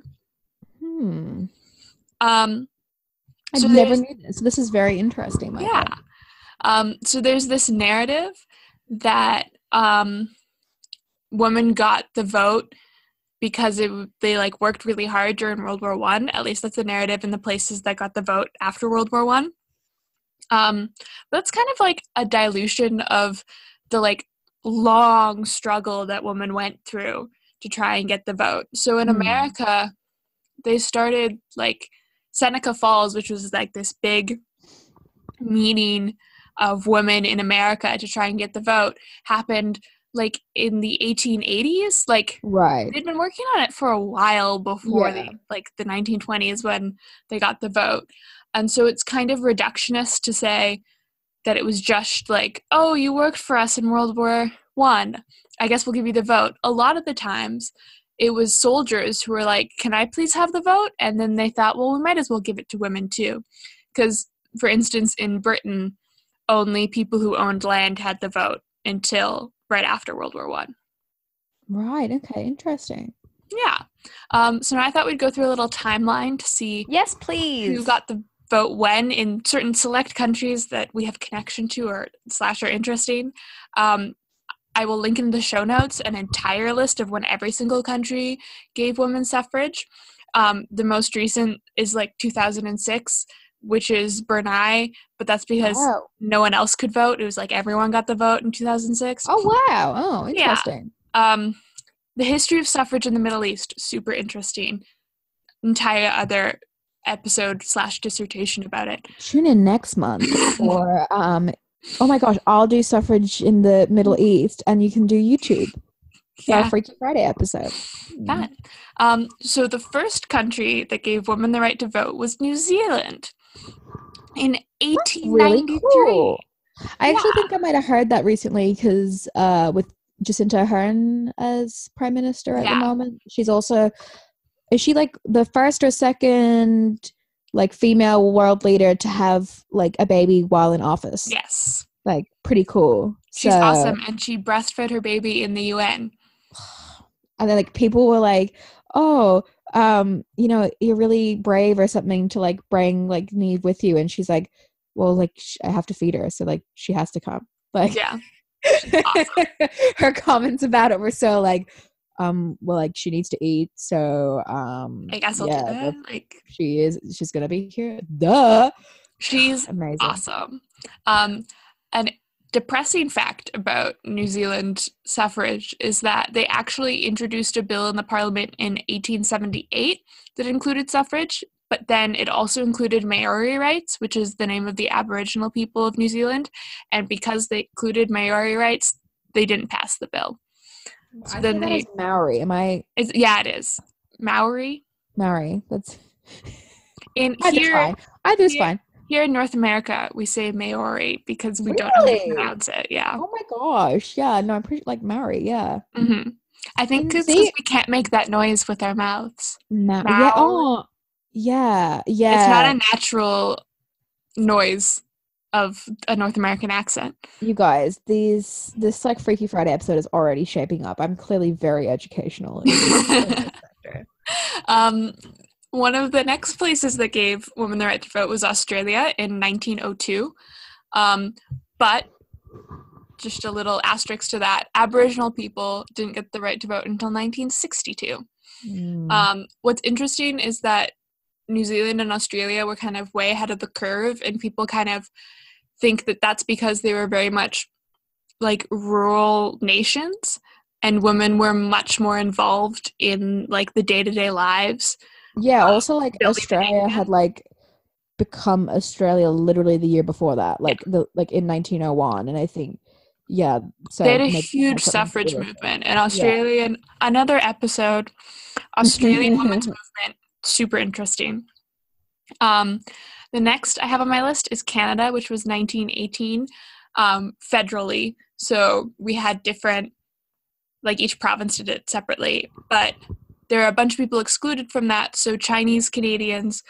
Hmm. Um, I So never knew this. This is very interesting. Michael. yeah. Um, so there's this narrative that um, women got the vote because it, they like worked really hard during World War One. At least that's the narrative in the places that got the vote after World War One. Um, it's kind of like a dilution of the like long struggle that women went through to try and get the vote. So in Hmm. America, they started like Seneca Falls, which was like this big meeting of women in America to try and get the vote, happened like in the 1880s. Like Right. they'd been working on it for a while before Yeah. the like the 1920s when they got the vote and so it's kind of reductionist to say that it was just like oh you worked for us in world war one i guess we'll give you the vote a lot of the times it was soldiers who were like can i please have the vote and then they thought well we might as well give it to women too because for instance in britain only people who owned land had the vote until right after world war one Right. Okay. Interesting. Yeah. Um, so now I thought we'd go through a little timeline to see Yes, please. who got the vote when in certain select countries that we have connection to or slash are interesting. Um, I will link in the show notes an entire list of when every single country gave women suffrage. Um, the most recent is like 2006, which is Brunei, but that's because Oh. no one else could vote. It was like everyone got the vote in 2006. Oh wow. Oh, Yeah. interesting. um, the history of suffrage in the Middle East, super interesting. Entire other episode slash dissertation about it. Tune in next month for um. Oh my gosh, I'll do suffrage in the Middle East, and you can do YouTube. Our Yeah. Freaky Friday episode. That. Um, so the first country that gave women the right to vote was New Zealand in That's really 1893. cool. I actually think I might have heard that recently because uh, with Jacinda Ardern as prime minister at Yeah. the moment, she's also is she like the first or second like female world leader to have like a baby while in office? Yes, like pretty cool. she's So- awesome, and she breastfed her baby in the UN. and then like people were like oh um you know you're really brave or something to like bring like Neve with you. And she's like well like sh- i have to feed her so like she has to come. Like Yeah, her comments about it were so like um well like she needs to eat so um I guess I'll yeah do that. Like she is she's gonna be here. Duh. She's amazing. awesome. Um, an depressing fact about New Zealand suffrage is that they actually introduced a bill in the parliament in 1878 that included suffrage, but then it also included Maori rights, which is the name of the Aboriginal people of New Zealand. And because they included Maori rights, they didn't pass the bill. So I then that they, Maori. Am I it's, yeah, it is Maori. Maori? That's In either's here. Either's here- fine. Here in North America, we say Maori because we don't know how to pronounce it. Yeah. Oh my gosh. Yeah, no, I'm pretty like Maori, yeah. hmm I think because we can't make that noise with our mouths. Ma- Maori. yeah, oh yeah, yeah. It's not a natural noise of a North American accent. you guys, these this like Freaky Friday episode is already shaping up. I'm clearly very educational. in this- in this sector. um, one of the next places that gave women the right to vote was Australia in 1902. Um, but just a little asterisk to that Aboriginal people didn't get the right to vote until 1962. Mm. Um, what's interesting is that New Zealand and Australia were kind of way ahead of the curve, and people kind of think that that's because they were very much like rural nations, and women were much more involved in like the day to day lives. Yeah, also like Australia had like become Australia literally the year before that, like the like in 1901, and I think yeah, so they had a huge has something to suffrage do with it. movement, and Australian another episode, Australian women's movement, super interesting. Um, the next I have on my list is Canada, which was 1918, um, federally. So we had different, like each province did it separately, but there are a bunch of people excluded from that. So Chinese Canadians,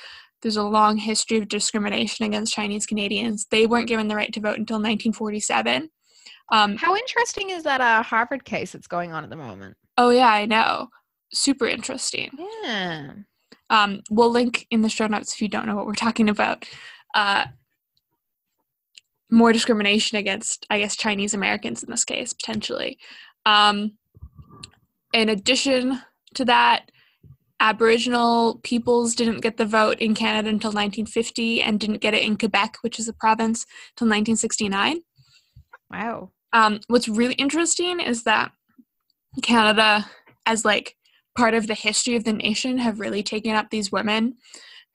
there's a long history of discrimination against Chinese Canadians. They weren't given the right to vote until 1947. Um, How interesting is that uh, Harvard case that's going on at the moment? oh yeah, I know. Super interesting. Yeah. Um, we'll link in the show notes if you don't know what we're talking about. Uh, more discrimination against, I guess, Chinese Americans in this case, potentially. Um, in addition to that, Aboriginal peoples didn't get the vote in Canada until 1950 and didn't get it in Quebec, which is a province, until 1969. Wow. Um, what's really interesting is that Canada, as like part of the history of the nation, have really taken up these women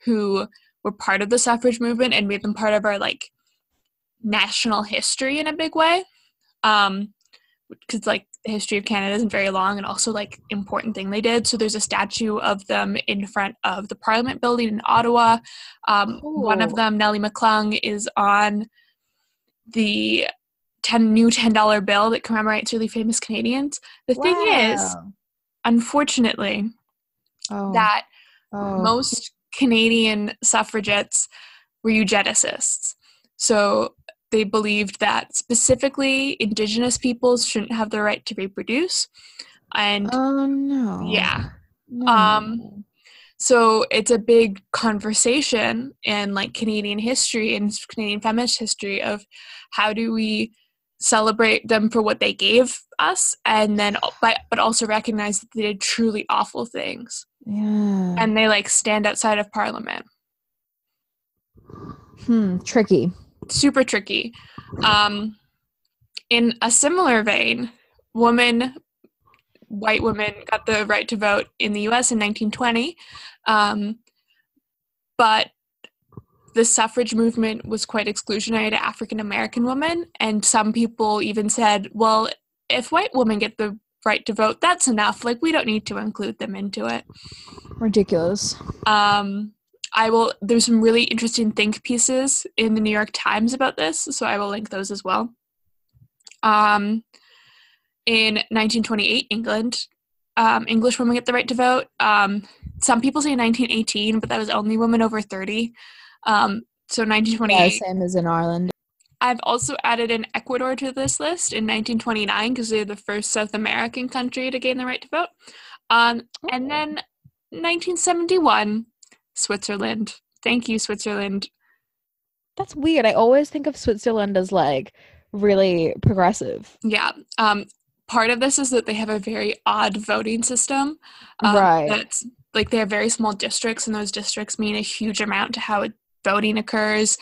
who were part of the suffrage movement and made them part of our like national history in a big way. Um, because like the history of Canada isn't very long and also like important thing they did. So there's a statue of them in front of the Parliament building in Ottawa. Um, One of them, Nellie McClung, is on the ten new ten dollar bill that commemorates really famous Canadians. The thing is, unfortunately, oh, that oh. most Canadian suffragettes were eugenicists. So they believed that specifically Indigenous peoples shouldn't have the right to reproduce. And oh no. Yeah, No. um, so it's a big conversation in like Canadian history and Canadian feminist history of how do we celebrate them for what they gave us and then but, but also recognize that they did truly awful things. Yeah. And they like stand outside of parliament. Hmm tricky super tricky um in a similar vein women white women got the right to vote in the us in 1920 um, but the suffrage movement was quite exclusionary to african american women and some people even said well if white women get the right to vote. That's enough. Like we don't need to include them into it. Ridiculous. Um, I will. There's some really interesting think pieces in the New York Times about this, so I will link those as well. Um, in 1928, England, um, English women get the right to vote. Um, some people say 1918, but that was only women over 30. Um, so 1928. Yeah, same as in Ireland. I've also added in Ecuador to this list in 1929 because they're the first South American country to gain the right to vote. Um, and then 1971, Switzerland. Thank you, Switzerland. That's weird. I always think of Switzerland as like really progressive. Yeah. Um, part of this is that they have a very odd voting system. Um, Right. That's like they have very small districts, and those districts mean a huge amount to how voting occurs.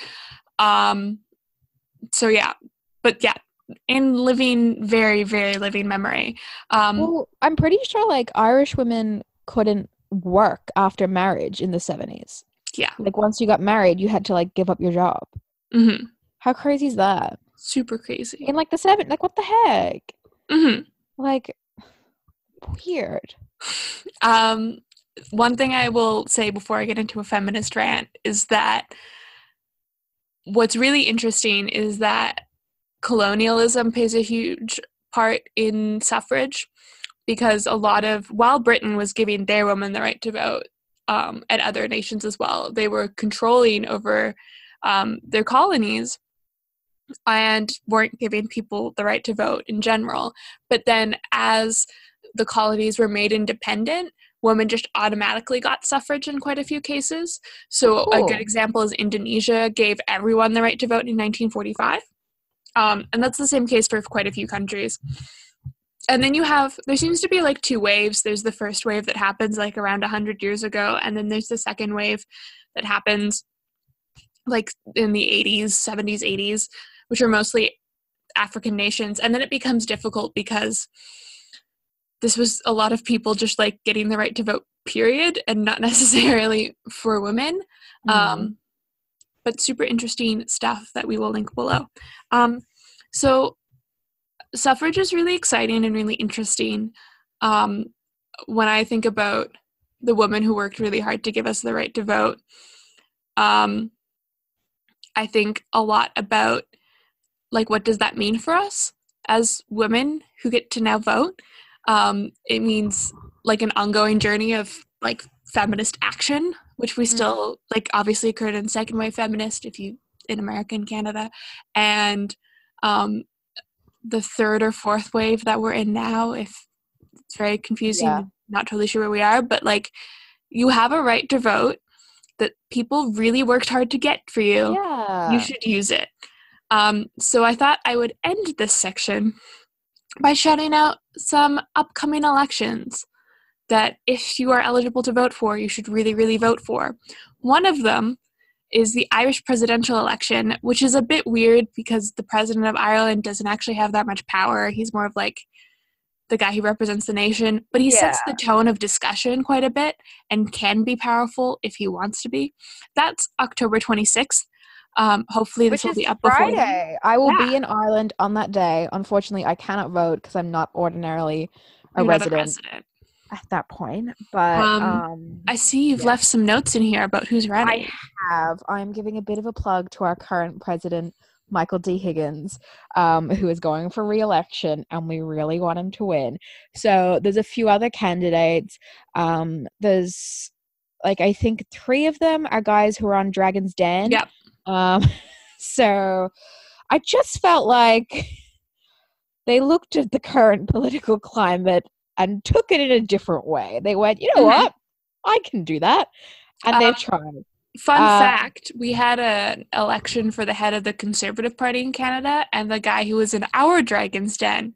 Um, so yeah, but yeah, in living, very, very living memory. Um, Well, I'm pretty sure like Irish women couldn't work after marriage in the 70s. yeah. Like once you got married, you had to like give up your job. hmm How crazy is that? Super crazy. In like the seven, like what the heck? hmm Like weird. Um, one thing I will say before I get into a feminist rant is that what's really interesting is that colonialism plays a huge part in suffrage because a lot of while Britain was giving their women the right to vote um, and other nations as well, they were controlling over um, their colonies and weren't giving people the right to vote in general. But then as the colonies were made independent, women just automatically got suffrage in quite a few cases. So a good example is Indonesia gave everyone the right to vote in 1945. Um, and that's the same case for quite a few countries. And then you have, there seems to be like two waves. There's the first wave that happens like around 100 years ago, and then there's the second wave that happens like in the 80s, 70s, 80s, which are mostly African nations. And then it becomes difficult because this was a lot of people just like getting the right to vote, period, and not necessarily for women. Mm-hmm. Um, but super interesting stuff that we will link below. Um, so, suffrage is really exciting and really interesting. Um, when I think about the woman who worked really hard to give us the right to vote, um, I think a lot about like what does that mean for us as women who get to now vote. Um, it means like an ongoing journey of like feminist action, which we still like obviously occurred in second wave feminist if you in America and Canada, and um, the third or fourth wave that we're in now. If it's very confusing, Yeah. not totally sure where we are, but like you have a right to vote that people really worked hard to get for you yeah. you should use it. Um, so I thought I would end this section by shouting out some upcoming elections that if you are eligible to vote for, you should really, really vote for. One of them is the Irish presidential election, which is a bit weird because the president of Ireland doesn't actually have that much power. He's more of like the guy who represents the nation, but he sets the tone of discussion quite a bit and can be powerful if he wants to be. That's October 26th. Um, hopefully, this Which will be up then. Friday. I will Yeah. be in Ireland on that day. Unfortunately, I cannot vote because I'm not ordinarily a You're not the resident president. At that point. But Um, um, I see you've Yeah. left some notes in here about who's running. I have. I'm giving a bit of a plug to our current president, Michael D. Higgins, um, who is going for re-election, and we really want him to win. So there's a few other candidates. Um, there's like I think three of them are guys who are on Dragon's Den. Yep. Um, so I just felt like they looked at the current political climate and took it in a different way. They went, you know Mhm. what? I can do that. And Uh, they've tried. Fun uh, fact: We had an election for the head of the Conservative Party in Canada, and the guy who was in our Dragon's Den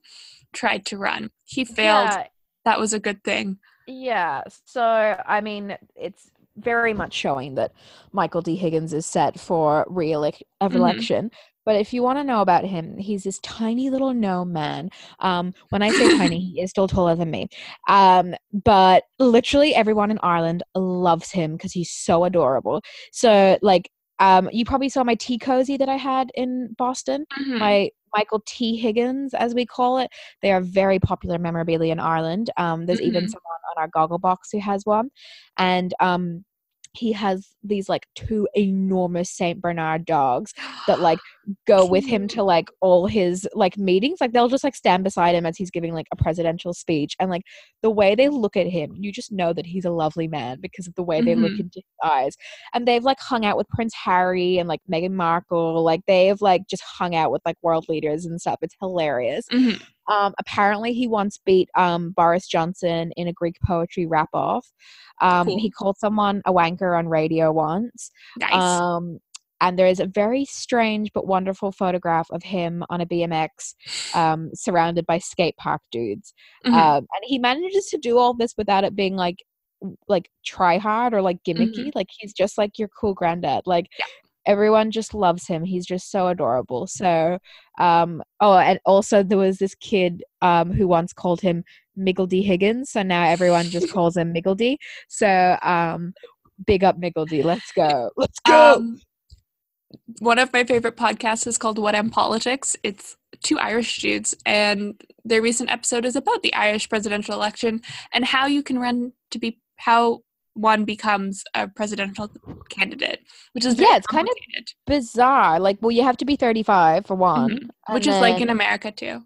tried to run. He failed. Yeah, That was a good thing. yeah. So I mean, it's very much showing that Michael D. Higgins is set for re-election. Mhm. But if you want to know about him, he's this tiny little gnome man. Um, when I say tiny, he is still taller than me. Um, but literally everyone in Ireland loves him because he's so adorable. So like um, you probably saw my tea cozy that I had in Boston. Mhm. My Michael T. Higgins, as we call it. They are very popular memorabilia in Ireland. Um, there's even Mhm. someone on our goggle box who has one, and um, he has these like two enormous Saint Bernard dogs that like go with him to like all his like meetings. Like they'll just like stand beside him as he's giving like a presidential speech, and like the way they look at him, you just know that he's a lovely man because of the way they look Mhm. into his eyes. And they've like hung out with Prince Harry and like Meghan Markle. Like they have like just hung out with like world leaders and stuff. It's hilarious. Mhm. Um, apparently, he once beat um, Boris Johnson in a Greek poetry rap off. Um, Cool. He called someone a wanker on radio once. Nice. And there is a very strange but wonderful photograph of him on a BMX um, surrounded by skate park dudes. Mhm. Um, and he manages to do all this without it being like like try hard or like gimmicky. Like he's just like your cool granddad. Like Yeah. everyone just loves him. He's just so adorable. So um oh and also there was this kid um who once called him Miggledy Higgins. So now everyone just calls him Miggledy. So um big up Miggledy. Let's go. Let's go. Um, one of my favorite podcasts is called What Am Politics. It's two Irish dudes, and their recent episode is about the Irish presidential election and how you can run to be how one becomes a presidential candidate, which is Yeah, it's kind of Bizarre. Like well you have to be 35 for one. Mhm. which is like in America too.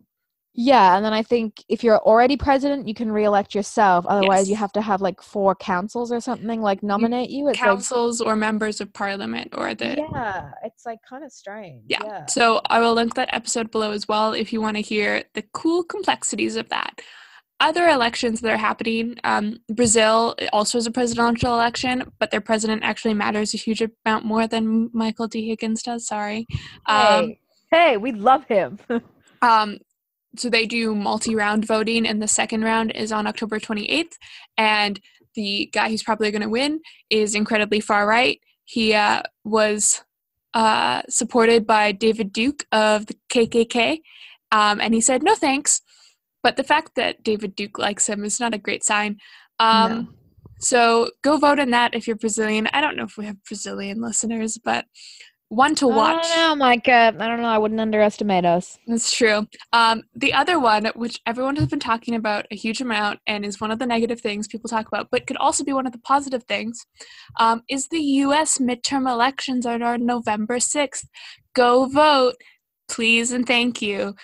Yeah, and then I think if you're already president, you can re-elect yourself. Otherwise, you have to have like four councils or something like nominate you. It's Councils or members of parliament or the yeah, it's like kind of strange. Yeah. So I will link that episode below as well if you want to hear the cool complexities of that. Other elections that are happening, um, Brazil also has a presidential election, but their president actually matters a huge amount more than Michael D. Higgins does. Sorry. Um, hey, hey, we love him. um, so they do multi-round voting, and the second round is on October 28th. And the guy who's probably going to win is incredibly far right. He uh, was uh, supported by David Duke of the KKK, um, and he said no thanks. But the fact that David Duke likes him is not a great sign. Um, No. So go vote in that if you're Brazilian. I don't know if we have Brazilian listeners, but one to watch. I don't know, Micah. I don't know. I wouldn't underestimate us. That's true. Um, the other one, which everyone has been talking about a huge amount and is one of the negative things people talk about, but could also be one of the positive things, um, is the U.S. midterm elections are on November 6th. Go vote, please and thank you.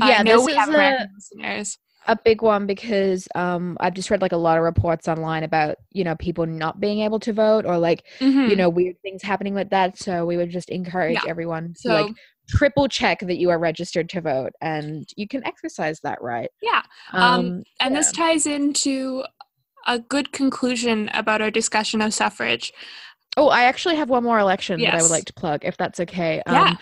I Yeah, know this we is have a, listeners. A big one because um, I've just read like a lot of reports online about you know people not being able to vote or like you Mhm. know weird things happening with that. So we would just encourage Yeah. everyone to So like triple check that you are registered to vote and you can exercise that right. yeah, Um, Um, and this ties into a good conclusion about our discussion of suffrage. oh, I actually have one more election that I would like to plug, if that's okay. Yeah. Um,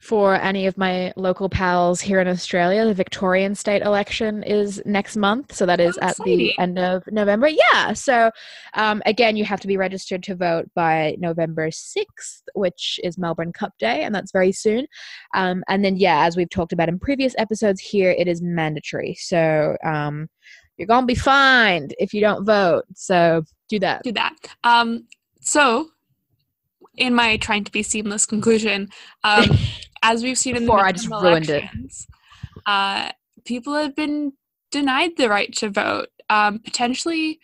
for any of my local pals here in Australia, the Victorian state election is next month. So that is Oh, at the end of November. Yeah. So um, again, you have to be registered to vote by November 6th, which is Melbourne Cup Day, and that's very soon. Um, and then, yeah, as we've talked about in previous episodes here, it is mandatory. So um, you're going to be fined if you don't vote. So do that. do that. Um, so, in my trying to be seamless conclusion, um, as we've seen in the Before I just ruined it. uh, people have been denied the right to vote, um, potentially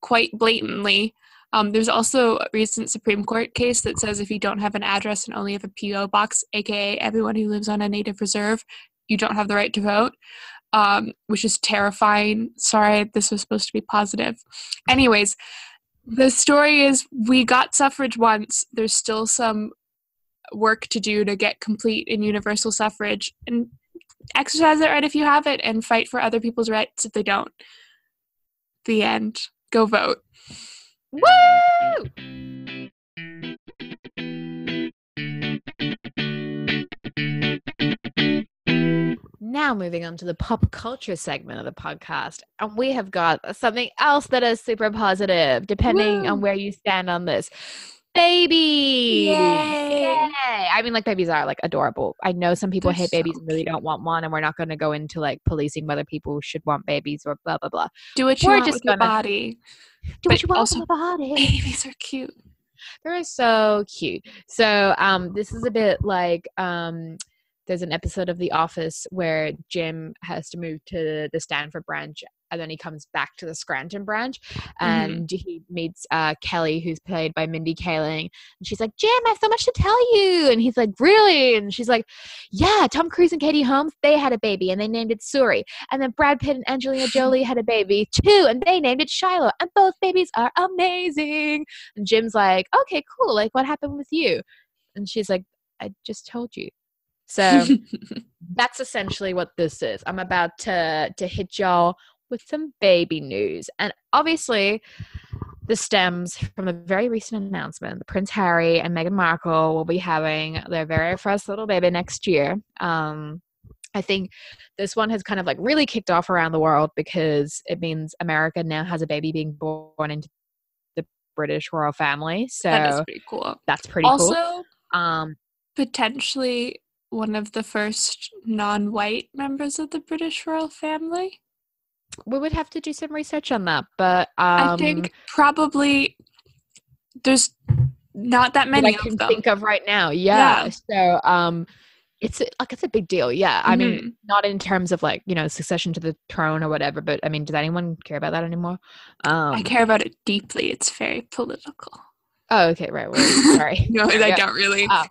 quite blatantly. Um, there's also a recent Supreme Court case that says if you don't have an address and only have a PO box, aka everyone who lives on a native reserve, you don't have the right to vote, um, which is terrifying. Sorry, this was supposed to be positive. Anyways, the story is we got suffrage once. There's still some work to do to get complete and universal suffrage. And exercise it right if you have it and fight for other people's rights if they don't. The end. Go vote. Woo! Now moving on to the pop culture segment of the podcast, and we have got something else that is super positive, depending Woo! on where you stand on this. Babies! Yay! Yay! I mean, like babies are like adorable. I know some people They're hate babies so and really don't want one, and we're not going to go into like policing whether people should want babies or blah blah blah. Do what you We're want just with your gonna- body. Do But what you want also- with the body. Babies are cute. They're so cute. So um, this is a bit like um, there's an episode of The Office where Jim has to move to the Stamford branch and then he comes back to the Scranton branch and he meets uh, Kelly, who's played by Mindy Kaling. And she's like, Jim, I have so much to tell you. And he's like, Really? And she's like, Yeah, Tom Cruise and Katie Holmes, they had a baby and they named it Suri. And then Brad Pitt and Angelina Jolie had a baby too, and they named it Shiloh. And both babies are amazing. And Jim's like, Okay, cool. Like, what happened with you? And she's like, I just told you. So that's essentially what this is. I'm about to to hit y'all with some baby news. And obviously this stems from a very recent announcement. that Prince Harry and Meghan Markle will be having their very first little baby next year. Um I think this one has kind of like really kicked off around the world because it means America now has a baby being born into the British royal family. So that is pretty cool. that's pretty also, cool. Um potentially one of the first non-white members of the British royal family. We would have to do some research on that, but um, I think probably there's not that that many I can of think of right now. Yeah. Yeah. So um it's like it's a big deal. Yeah. I mean, Mhm. not in terms of like, you know, succession to the throne or whatever, but I mean, does anyone care about that anymore? Um I care about it deeply. It's very political. Oh, okay, right. Well, sorry. No, I don't really. Uh,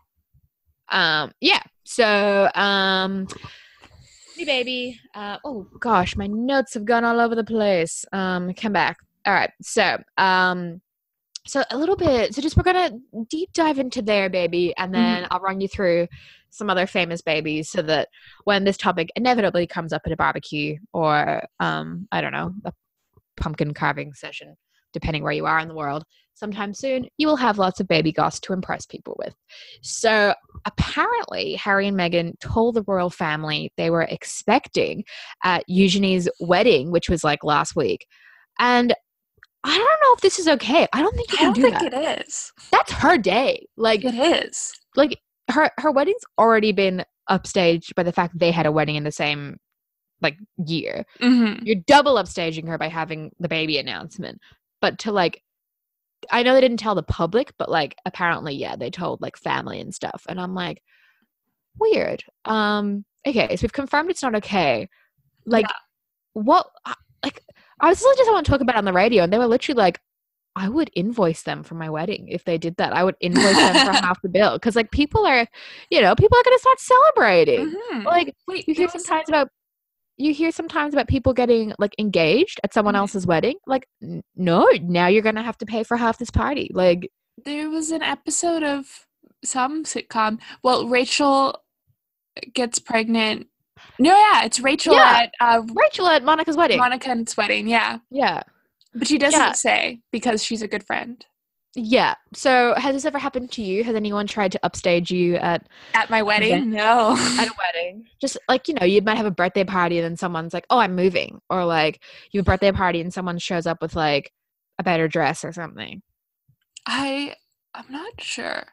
Um yeah. So um Hey baby. Uh, oh gosh, my notes have gone all over the place. Um, come back. All right. So, um, so a little bit. So just we're gonna deep dive into their baby, and then I'll run you through some other famous babies, so that when this topic inevitably comes up at a barbecue or um, I don't know, a pumpkin carving session, depending where you are in the world, sometime soon, you will have lots of baby goss to impress people with. So apparently, Harry and Meghan told the royal family they were expecting at Eugenie's wedding, which was like last week. And I don't know if this is okay. I don't think you I can don't do think that. it is. That's her day. Like, It is. like her her wedding's already been upstaged by the fact they had a wedding in the same like year. Mm-hmm. You're double upstaging her by having the baby announcement. But to like I know they didn't tell the public, but like apparently, yeah, they told like family and stuff. And I'm like, weird. Um, okay, so we've confirmed it's not okay. Like, what? uh, Like, I was listening to someone talk about it on the radio, and they were literally like, I would invoice them for my wedding if they did that. I would invoice them for half the bill because, like, people are, you know, people are going to start celebrating. Mhm. Like, Wait, you hear sometimes about you hear sometimes about people getting like engaged at someone Mhm. else's wedding like n- no now you're gonna have to pay for half this party like there was an episode of some sitcom. Well, Rachel gets pregnant. No, yeah, it's Rachel Yeah. at uh, rachel at monica's wedding Monica's wedding. Yeah, yeah but she doesn't Yeah. say because she's a good friend. Yeah so has this ever happened to you has anyone tried to upstage you at At my wedding, no. at a wedding just like you know you might have a birthday party and then someone's like oh i'm moving or like you have a birthday party and someone shows up with like a better dress or something I I'm not sure.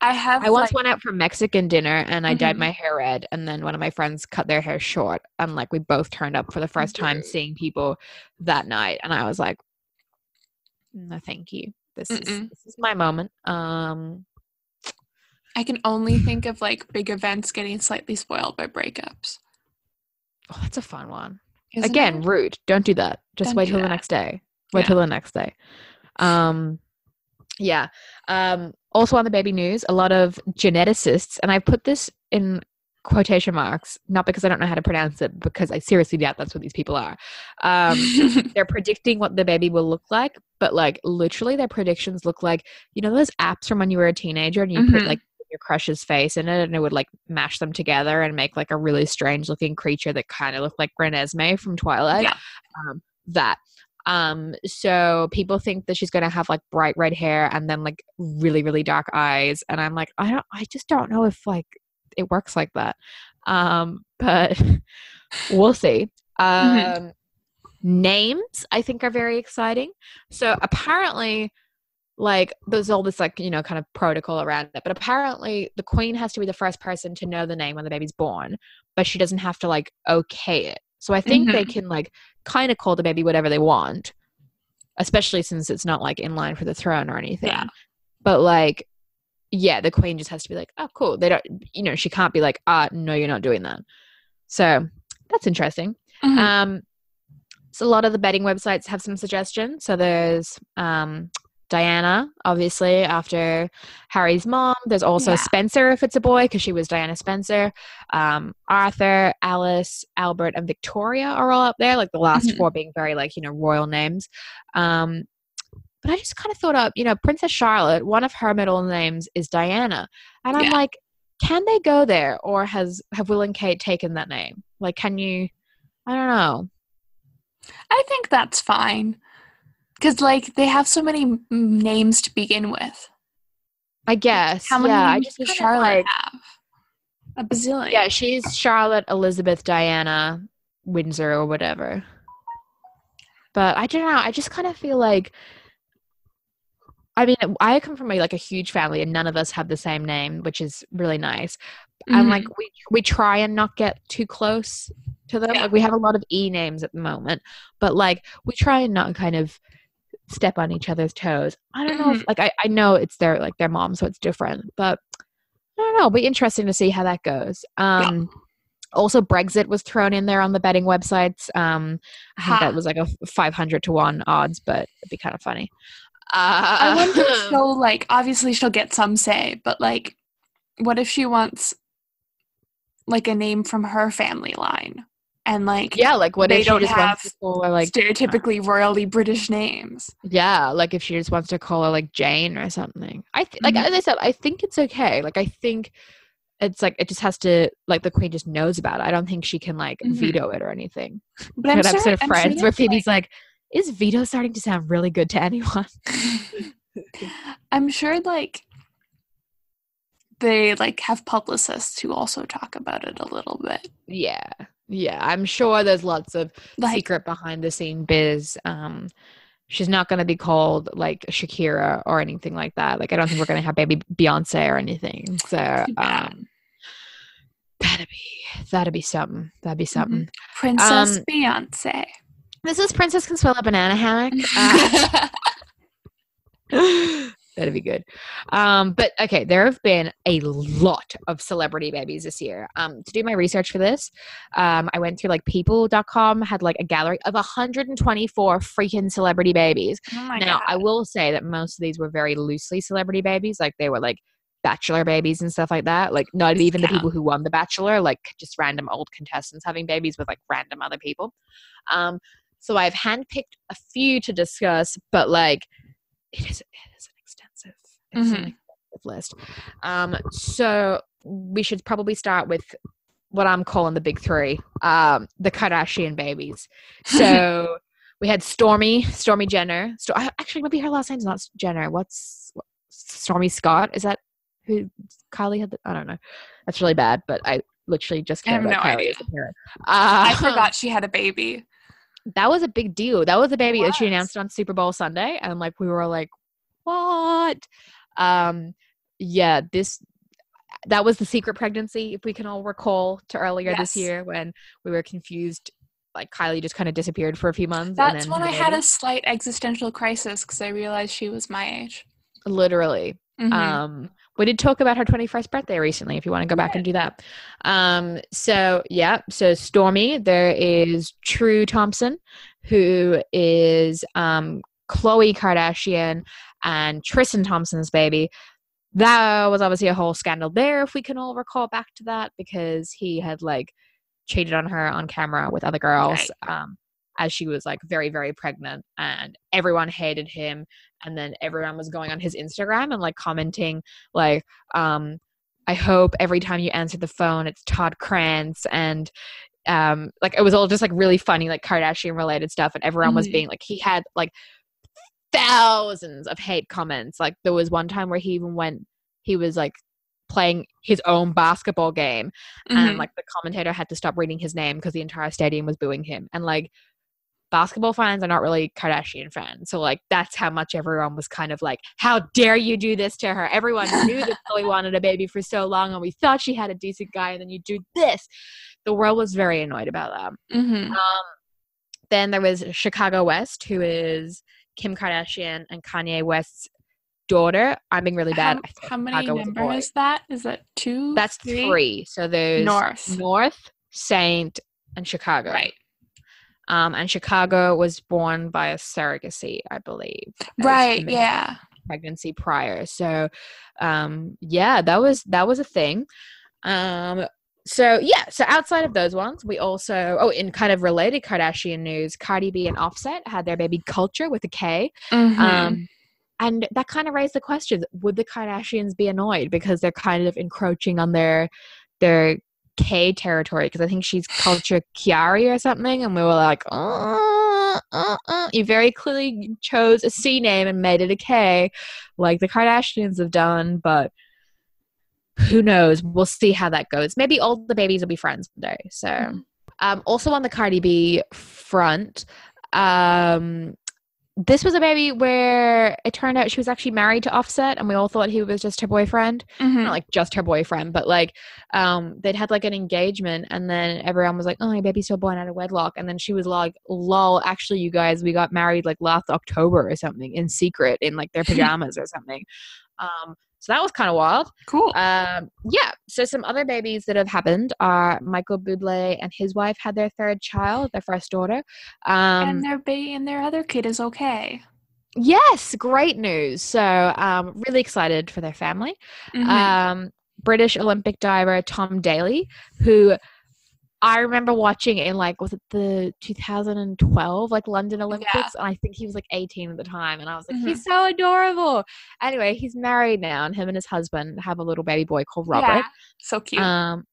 I have. I once like, went out for Mexican dinner and I dyed Mhm. my hair red, and then one of my friends cut their hair short, and like we both turned up for the first time seeing people that night, and I was like, "No, thank you. This is this is my moment." Um, I can only think of like big events getting slightly spoiled by breakups. oh, that's a fun one. Isn't Again, it? rude. Don't do that. Just Don't wait till the next day. Wait Yeah. till the next day. Um, yeah. Um, also on the baby news, a lot of geneticists, and I put this in quotation marks, not because I don't know how to pronounce it, because I seriously doubt that's what these people are. Um, they're predicting what the baby will look like, but like literally their predictions look like you know those apps from when you were a teenager and you put Mhm. like your crush's face in it and it would like mash them together and make like a really strange looking creature that kind of looked like Renesmee from Twilight. Yeah. Um, that. Um, so people think that she's gonna have like bright red hair and then like really, really dark eyes. And I'm like, I don't I just don't know if like it works like that. Um, but we'll see. Um Mhm. names I think are very exciting. So apparently like there's all this like you know kind of protocol around it but apparently the queen has to be the first person to know the name when the baby's born but she doesn't have to like okay it so i think they can like kind of call the baby whatever they want especially since it's not like in line for the throne or anything Yeah. but like yeah the queen just has to be like oh cool they don't you know she can't be like ah no you're not doing that so that's interesting Mhm. um so a lot of the betting websites have some suggestions so there's um Diana, obviously, after Harry's mom. There's also Yeah. Spencer, if it's a boy, because she was Diana Spencer. Um, Arthur, Alice, Albert, and Victoria are all up there, like the last Mhm. four being very, like, you know, royal names. Um, but I just kind of thought up, you know, Princess Charlotte, one of her middle names is Diana. And I'm Yeah. like, can they go there? Or has have Will and Kate taken that name? Like, can you I don't know. I think that's fine. Because, like, they have so many m- names to begin with. I guess. How many yeah, I names just does Charlotte like- have? A bazillion. Yeah, she's Charlotte Elizabeth Diana Windsor or whatever. But I don't know. I just kind of feel like. I mean, I come from a, like a huge family, and none of us have the same name, which is really nice. And Mhm. like we we try and not get too close to them. Yeah. Like we have a lot of e names at the moment, but like we try and not kind of step on each other's toes. I don't know. If, like I I know it's their like their mom, so it's different, but I don't know. It'll be interesting to see how that goes. Um, Also, Brexit was thrown in there on the betting websites. Um, I think Ha. that was like a 500 to 1 odds, but it'd be kind of funny. Uh, I wonder if she'll, like, obviously she'll get some say, but, like, what if she wants, like, a name from her family line? And, like, yeah, like what they if she don't just wants have to call her like, stereotypically royally British names. yeah, like if she just wants to call her like Jane or something. I th- like, Mhm. as I said, I think it's okay. Like, I think it's like, it just has to, like, the queen just knows about it. I don't think she can like Mhm. veto it or anything. But I'm sure, episode of I'm sure Friends where Phoebe's like, is veto starting to sound really good to anyone? I'm sure like they like have publicists who also talk about it a little bit. Yeah. Yeah. I'm sure there's lots of Like secret behind the scene biz. Um, she's not going to be called like Shakira or anything like that. Like, I don't think we're going to have baby Beyonce or anything. So, um, that'd be, that'd be something. That'd be Mm-hmm. something. Princess um, Beyonce. This is Princess Consuela Banana Hammock. Uh, That'd be good. Um, but okay, there have been a lot of celebrity babies this year. Um, to do my research for this, um, I went through like people.com, had like a gallery of 124 freaking celebrity babies. oh now, god. I will say that most of these were very loosely celebrity babies. Like they were like bachelor babies and stuff like that. Like not even the people who won the bachelor, like just random old contestants having babies with like random other people. Um, so I've handpicked a few to discuss, but like it is it is an extensive, it's an Mhm. extensive list. Um, so we should probably start with what I'm calling the big three, um, the Kardashian babies. So we had Stormi, Stormi Jenner. I- actually, maybe her last name's not Jenner. What's what- Stormi Scott? Is that who Kylie had? The, I don't know. That's really bad, but I literally just I care have about no Kylie idea. as. I Uh, forgot she had a baby. That was a big deal. That was a baby that she announced on Super Bowl Sunday, and like we were like, what? Um, yeah, this that was the secret pregnancy, if we can all recall to earlier this year when we were confused. Like Kylie just kind of disappeared for a few months. and That's when I had a slight existential crisis because I realized she was my age. literally. Mhm. Um, we did talk about her 21st birthday recently, if you want to go back and do that. Um, so yeah, so Stormi, there is True Thompson, who is um Khloe Kardashian and Tristan Thompson's baby. That was obviously a whole scandal there, if we can all recall back to that, because he had like cheated on her on camera with other girls. Um as she was like very, very pregnant, and everyone hated him and then everyone was going on his Instagram and like commenting like um I hope every time you answer the phone it's Todd Kraines and um like it was all just like really funny like Kardashian related stuff and everyone was Mhm. being like he had like thousands of hate comments like there was one time where he even went he was like playing his own basketball game and Mhm. like the commentator had to stop reading his name because the entire stadium was booing him and like basketball fans are not really kardashian fans so like that's how much everyone was kind of like how dare you do this to her everyone knew that khloe wanted a baby for so long and we thought she had a decent guy and then you do this the world was very annoyed about that Mhm. um, then there was Chicago West, who is Kim Kardashian and Kanye West's daughter. I'm being really bad. How, how many Chicago number is that? Is that two? That's three. So there's North. North, Saint, and Chicago. Right. Um, and Chicago was born by a surrogacy, I believe. Right. Yeah. Pregnancy prior. So, um, yeah, that was that was a thing. Um, so yeah, so outside of those ones, we also oh, in kind of related Kardashian news, Cardi B and Offset had their baby Culture with a K. Mhm. Um, and that kind of raised the question: Would the Kardashians be annoyed because they're kind of encroaching on their their K territory? Because I think she's Kulture Kiari or something, and we were like, uh, uh, uh. you very clearly chose a C name and made it a K, like the Kardashians have done, but. Who knows? We'll see how that goes. Maybe all the babies will be friends one day. So, Mhm. um, also on the Cardi B front, um, this was a baby where it turned out she was actually married to Offset, and we all thought he was just her boyfriend. Mhm. Not like just her boyfriend, but like um, they'd had like an engagement, and then everyone was like, "Oh, your baby's still born out of wedlock," and then she was like, "Lol, actually, you guys, we got married like last October or something in secret in like their pajamas or something." Um, so that was kind of wild. cool. Um, yeah. So some other babies that have happened are Michael Bublé and his wife had their third child, their first daughter. Um, and their baby and their other kid is okay. yes, great news. So um, really excited for their family. Mhm. Um, British Olympic diver Tom Daley, who I remember watching in like was it the 2012 like London Olympics, and I think he was like 18 at the time, and I was like, he's so adorable. Anyway, he's married now, and him and his husband have a little baby boy called Robert. Yeah, so cute. Um,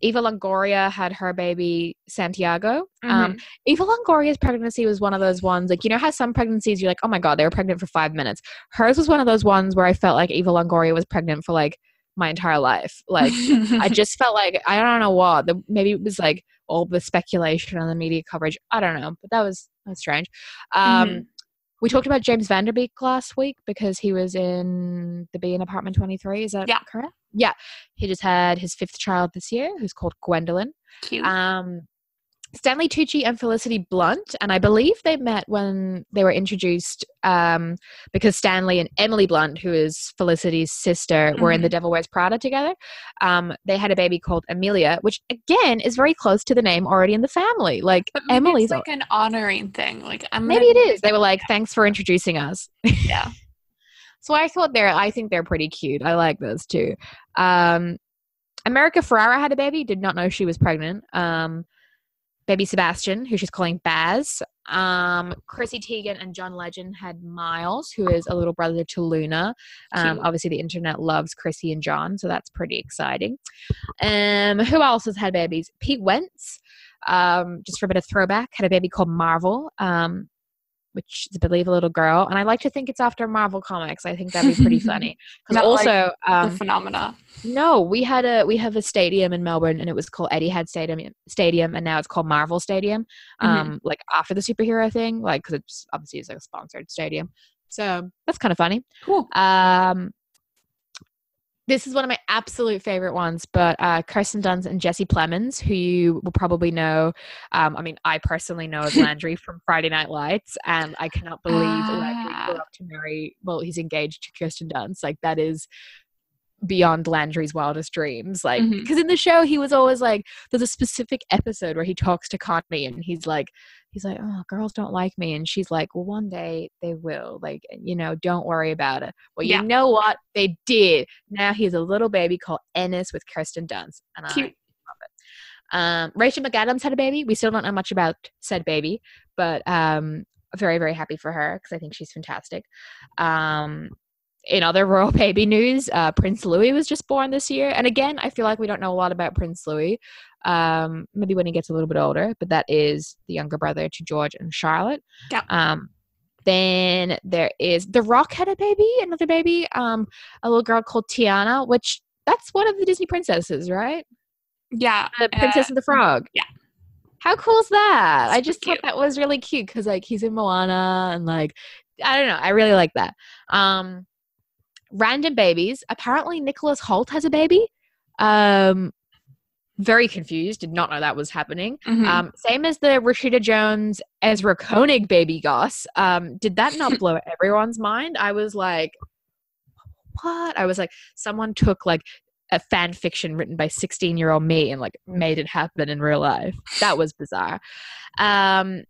Eva Longoria had her baby Santiago. Mm-hmm. Um, Eva Longoria's pregnancy was one of those ones, like you know how some pregnancies you're like, oh my god, they were pregnant for five minutes. Hers was one of those ones where I felt like Eva Longoria was pregnant for like my entire life. Like I just felt like I don't know what. The, maybe it was like all the speculation and the media coverage. I don't know, but that was that was strange. Um, Mhm. We talked about James Van Der Beek last week because he was in the B in Apartment Twenty Three. Is that Yeah. correct? Yeah, he just had his fifth child this year, who's called Gwendolyn. cute. Um, Stanley Tucci and Felicity Blunt, and I believe they met when they were introduced um, because Stanley and Emily Blunt, who is Felicity's sister, were in The Devil Wears Prada together. Um, they had a baby called Amelia, which again is very close to the name already in the family. Like but Emily's, it's like an honoring thing. Like I'm maybe it is. They were like, "Thanks for introducing us." Yeah. So I thought they're. I think they're pretty cute. I like those too. Um, America Ferrera had a baby. Did not know she was pregnant. Um, baby Sebastian, who she's calling Baz. Um, Chrissy Teigen and John Legend had Miles, who is a little brother to Luna. Um, obviously, the internet loves Chrissy and John, so that's pretty exciting. Um, who else has had babies? Pete Wentz, um, just for a bit of throwback, had a baby called Marvel. Um, which is, I believe, a little girl, and I like to think it's after Marvel comics. I think that'd be pretty funny. Because Not like also, the um, phenomena. no, we had a we have a stadium in Melbourne, and it was called Etihad Stadium. Stadium, and now it's called Marvel Stadium. Mhm. Um, like after the superhero thing, like because it's obviously it's like a sponsored stadium. So that's kind of funny. Cool. Um, this is one of my absolute favorite ones, but uh, Kirsten Dunst and Jesse Plemons, who you will probably know. Um, I mean, I personally know as Landry from Friday Night Lights, and I cannot believe Landry Ah. grew up to marry. Well, he's engaged to Kirsten Dunst. Like that is beyond Landry's wildest dreams. Like, because in the show, he was always like, there's a specific episode where he talks to Connie and he's like, he's like, oh, girls don't like me. And she's like, well, one day they will. Like, you know, don't worry about it. Well, Yeah. you know what? They did. Now he has a little baby called Ennis with Kirsten Dunst. And I Cute. love it. Um, Rachel McAdams had a baby. We still don't know much about said baby, but um, very, very happy for her because I think she's fantastic. Um, in other royal baby news, uh, Prince Louis was just born this year. And again, I feel like we don't know a lot about Prince Louis. Um, maybe when he gets a little bit older, but that is the younger brother to George and Charlotte. Yeah. Um, then there is The Rock had a baby, another baby, um, a little girl called Tiana, which that's one of the Disney princesses, right? Yeah. The Princess and the Frog. yeah. How cool is that? I just cute. thought that was really cute because like he's in Moana and like I don't know. I really like that. Um, random babies. Apparently, Nicholas Hoult has a baby. Um, very confused. Did not know that was happening. Mhm. Um, same as the Rashida Jones Ezra Koenig baby Goss. Um, did that not blow everyone's mind? I was like, what? I was like, someone took like a fan fiction written by 16 year old me and like made it happen in real life. That was bizarre. Um,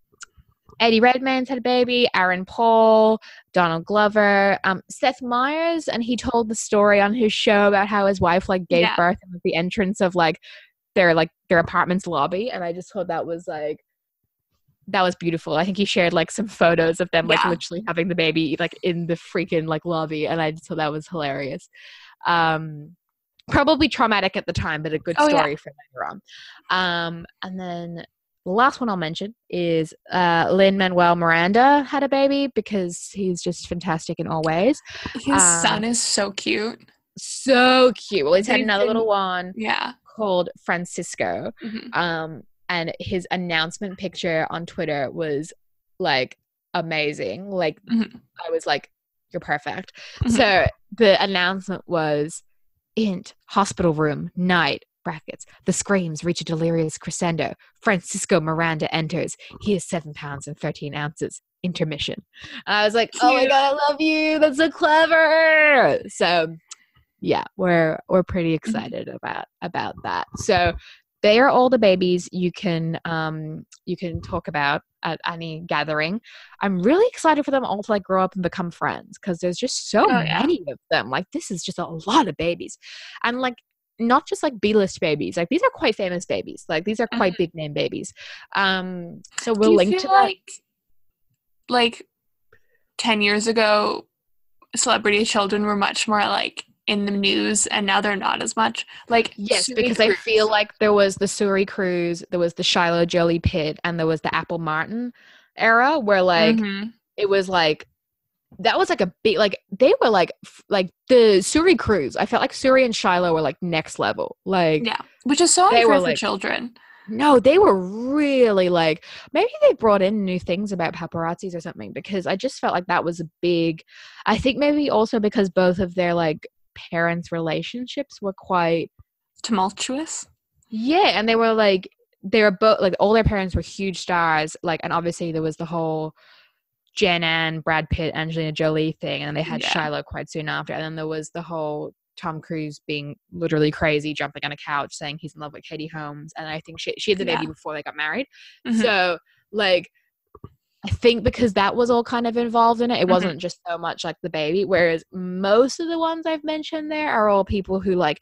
Eddie Redmayne's had a baby, Aaron Paul, Donald Glover, um, Seth Meyers, and he told the story on his show about how his wife like gave Yeah. birth at the entrance of like their like their apartment's lobby, and I just thought that was like that was beautiful. I think he shared like some photos of them like Yeah. literally having the baby like in the freaking like lobby, and I just thought that was hilarious. Um, probably traumatic at the time, but a good Oh, yeah. story for later on. Um, and then the last one I'll mention is uh, Lin Manuel Miranda had a baby because he's just fantastic in all ways. His Uh, son is so cute. So cute. Well, he's had another little one Yeah. called Francisco. Mhm. Um, and his announcement picture on Twitter was like amazing. Like Mhm. I was like, "You're perfect." Mhm. So the announcement was, "Int hospital room night." Brackets. The screams reach a delirious crescendo. Francisco Miranda enters. He is seven pounds and thirteen ounces. Intermission. I was like, "Oh my god, I love you! That's so clever." So, yeah, we're we're pretty Mm-hmm. excited about about that. So they are all the babies you can um you can talk about at any gathering i'm really excited for them all to like grow up and become friends because there's just so Oh, yeah. many of them like this is just a lot of babies and like not just like b-list babies like these are quite famous babies like these are quite big name babies. Um so we'll link to that. like like 10 years ago celebrity children were much more like in the news and now they're not as much? Like Yes, Suri because I feel like there was the Suri Cruise, there was the Shiloh Jolie Pitt, and there was the Apple Martin era where like Mhm. it was like that was like a big like they were like f- like the Suri Cruise. I felt like Suri and Shiloh were like next level. Like yeah which is so They unfair for like- children no, they were really like maybe they brought in new things about paparazzis or something because I just felt like that was a big I think maybe also because both of their like parents' relationships were quite tumultuous Yeah, and they were like they were both like all their parents were huge stars, like and obviously there was the whole Jen and Brad Pitt, Angelina Jolie thing, and they had Yeah. Shiloh quite soon after, and then there was the whole Tom Cruise being literally crazy, jumping on a couch, saying he's in love with Katie Holmes, and I think she she had the baby Yeah. before they got married. Mhm. So like I think because that was all kind of involved in it, it Mhm. wasn't just so much like the baby. Whereas most of the ones I've mentioned there are all people who like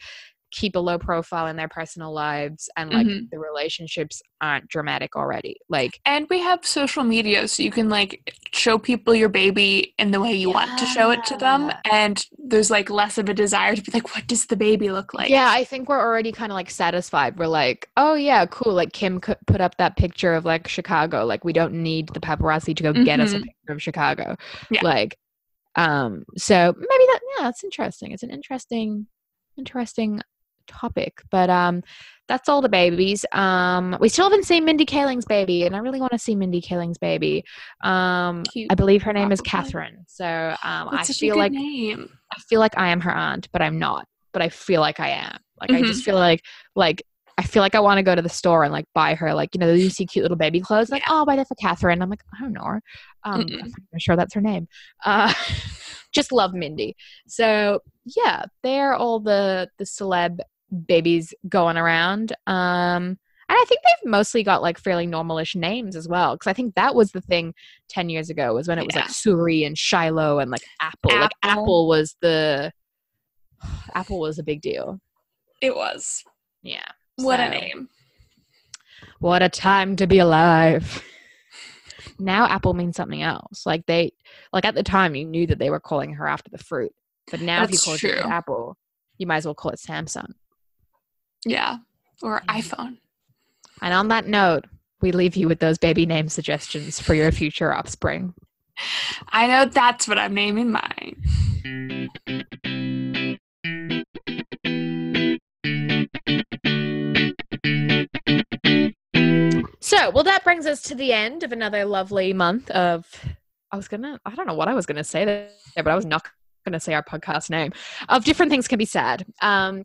keep a low profile in their personal lives and like Mhm. the relationships aren't dramatic already. Like and we have social media so you can like show people your baby in the way you want to show it to them and there's like less of a desire to be like what does the baby look like yeah, I think we're already kind of like satisfied. We're like, oh yeah, cool. Like Kim could put up that picture of like Chicago. Like we don't need the paparazzi to go get us a Mhm. picture of Chicago. Yeah. Like, um, so maybe that yeah, that's interesting. It's an interesting, interesting topic. But um, that's all the babies. Um, we still haven't seen Mindy Kaling's baby, and I really want to see Mindy Kaling's baby. Um, Cute. I believe her name is Catherine. So um, I That's such a feel like name I feel like I am her aunt, but I'm not. But I feel like I am. Like I Mm-hmm. just feel like like I feel like I want to go to the store and like buy her like you know you see cute little baby clothes like oh I'll buy that for Catherine. I'm like I don't know. Um, Mm-mm. I'm not sure that's her name. Uh, just love Mindy. So yeah, they're all the the celeb babies going around. Um, and I think they've mostly got like fairly normalish names as well. Because I think that was the thing ten years ago was when it was like Yeah. Suri and Shiloh and like Apple. Like Apple. Apple was the Apple was a big deal. it was Yeah. what a name What a time to be alive. Now Apple means something else. Like they like at the time you knew that they were calling her after the fruit. But now if you That's call it. Apple, you might as well call it Samsung. Yeah or iphone And on that note, we leave you with those baby name suggestions for your future offspring. i know that's what i'm naming mine So, well, that brings us to the end of another lovely month of. I was gonna. I don't know what I was gonna say there, but I was not gonna say our podcast name. Of different things can be sad. Um,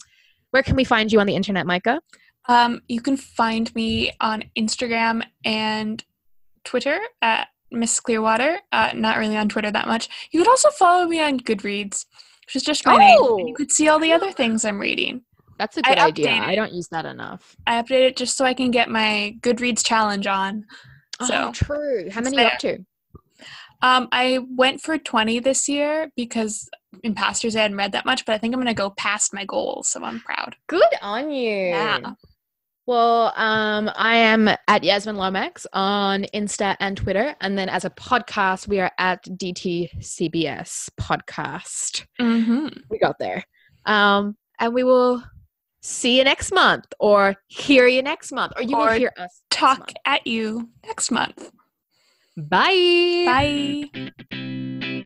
where can we find you on the internet, Micah? um you can find me on instagram and twitter at miss clearwater uh not really on twitter that much you could also follow me on goodreads which is just my. Oh. And you could see all the other things I'm reading. That's a good idea. updated. I don't use that enough. I update it just so I can get my Goodreads challenge on. So oh, true. How many are you up to? Um, I went for 20 this year because in past years I hadn't read that much, but I think I'm going to go past my goals, so I'm proud. Good on you. Yeah. Well, um, I am at Yasmin Lomax on Insta and Twitter, and then as a podcast, we are at DTCBS Podcast. Mm-hmm. We got there, um, and we will see you next month, or hear you next month, or you will hear us. Talk at you next month. Bye. Bye.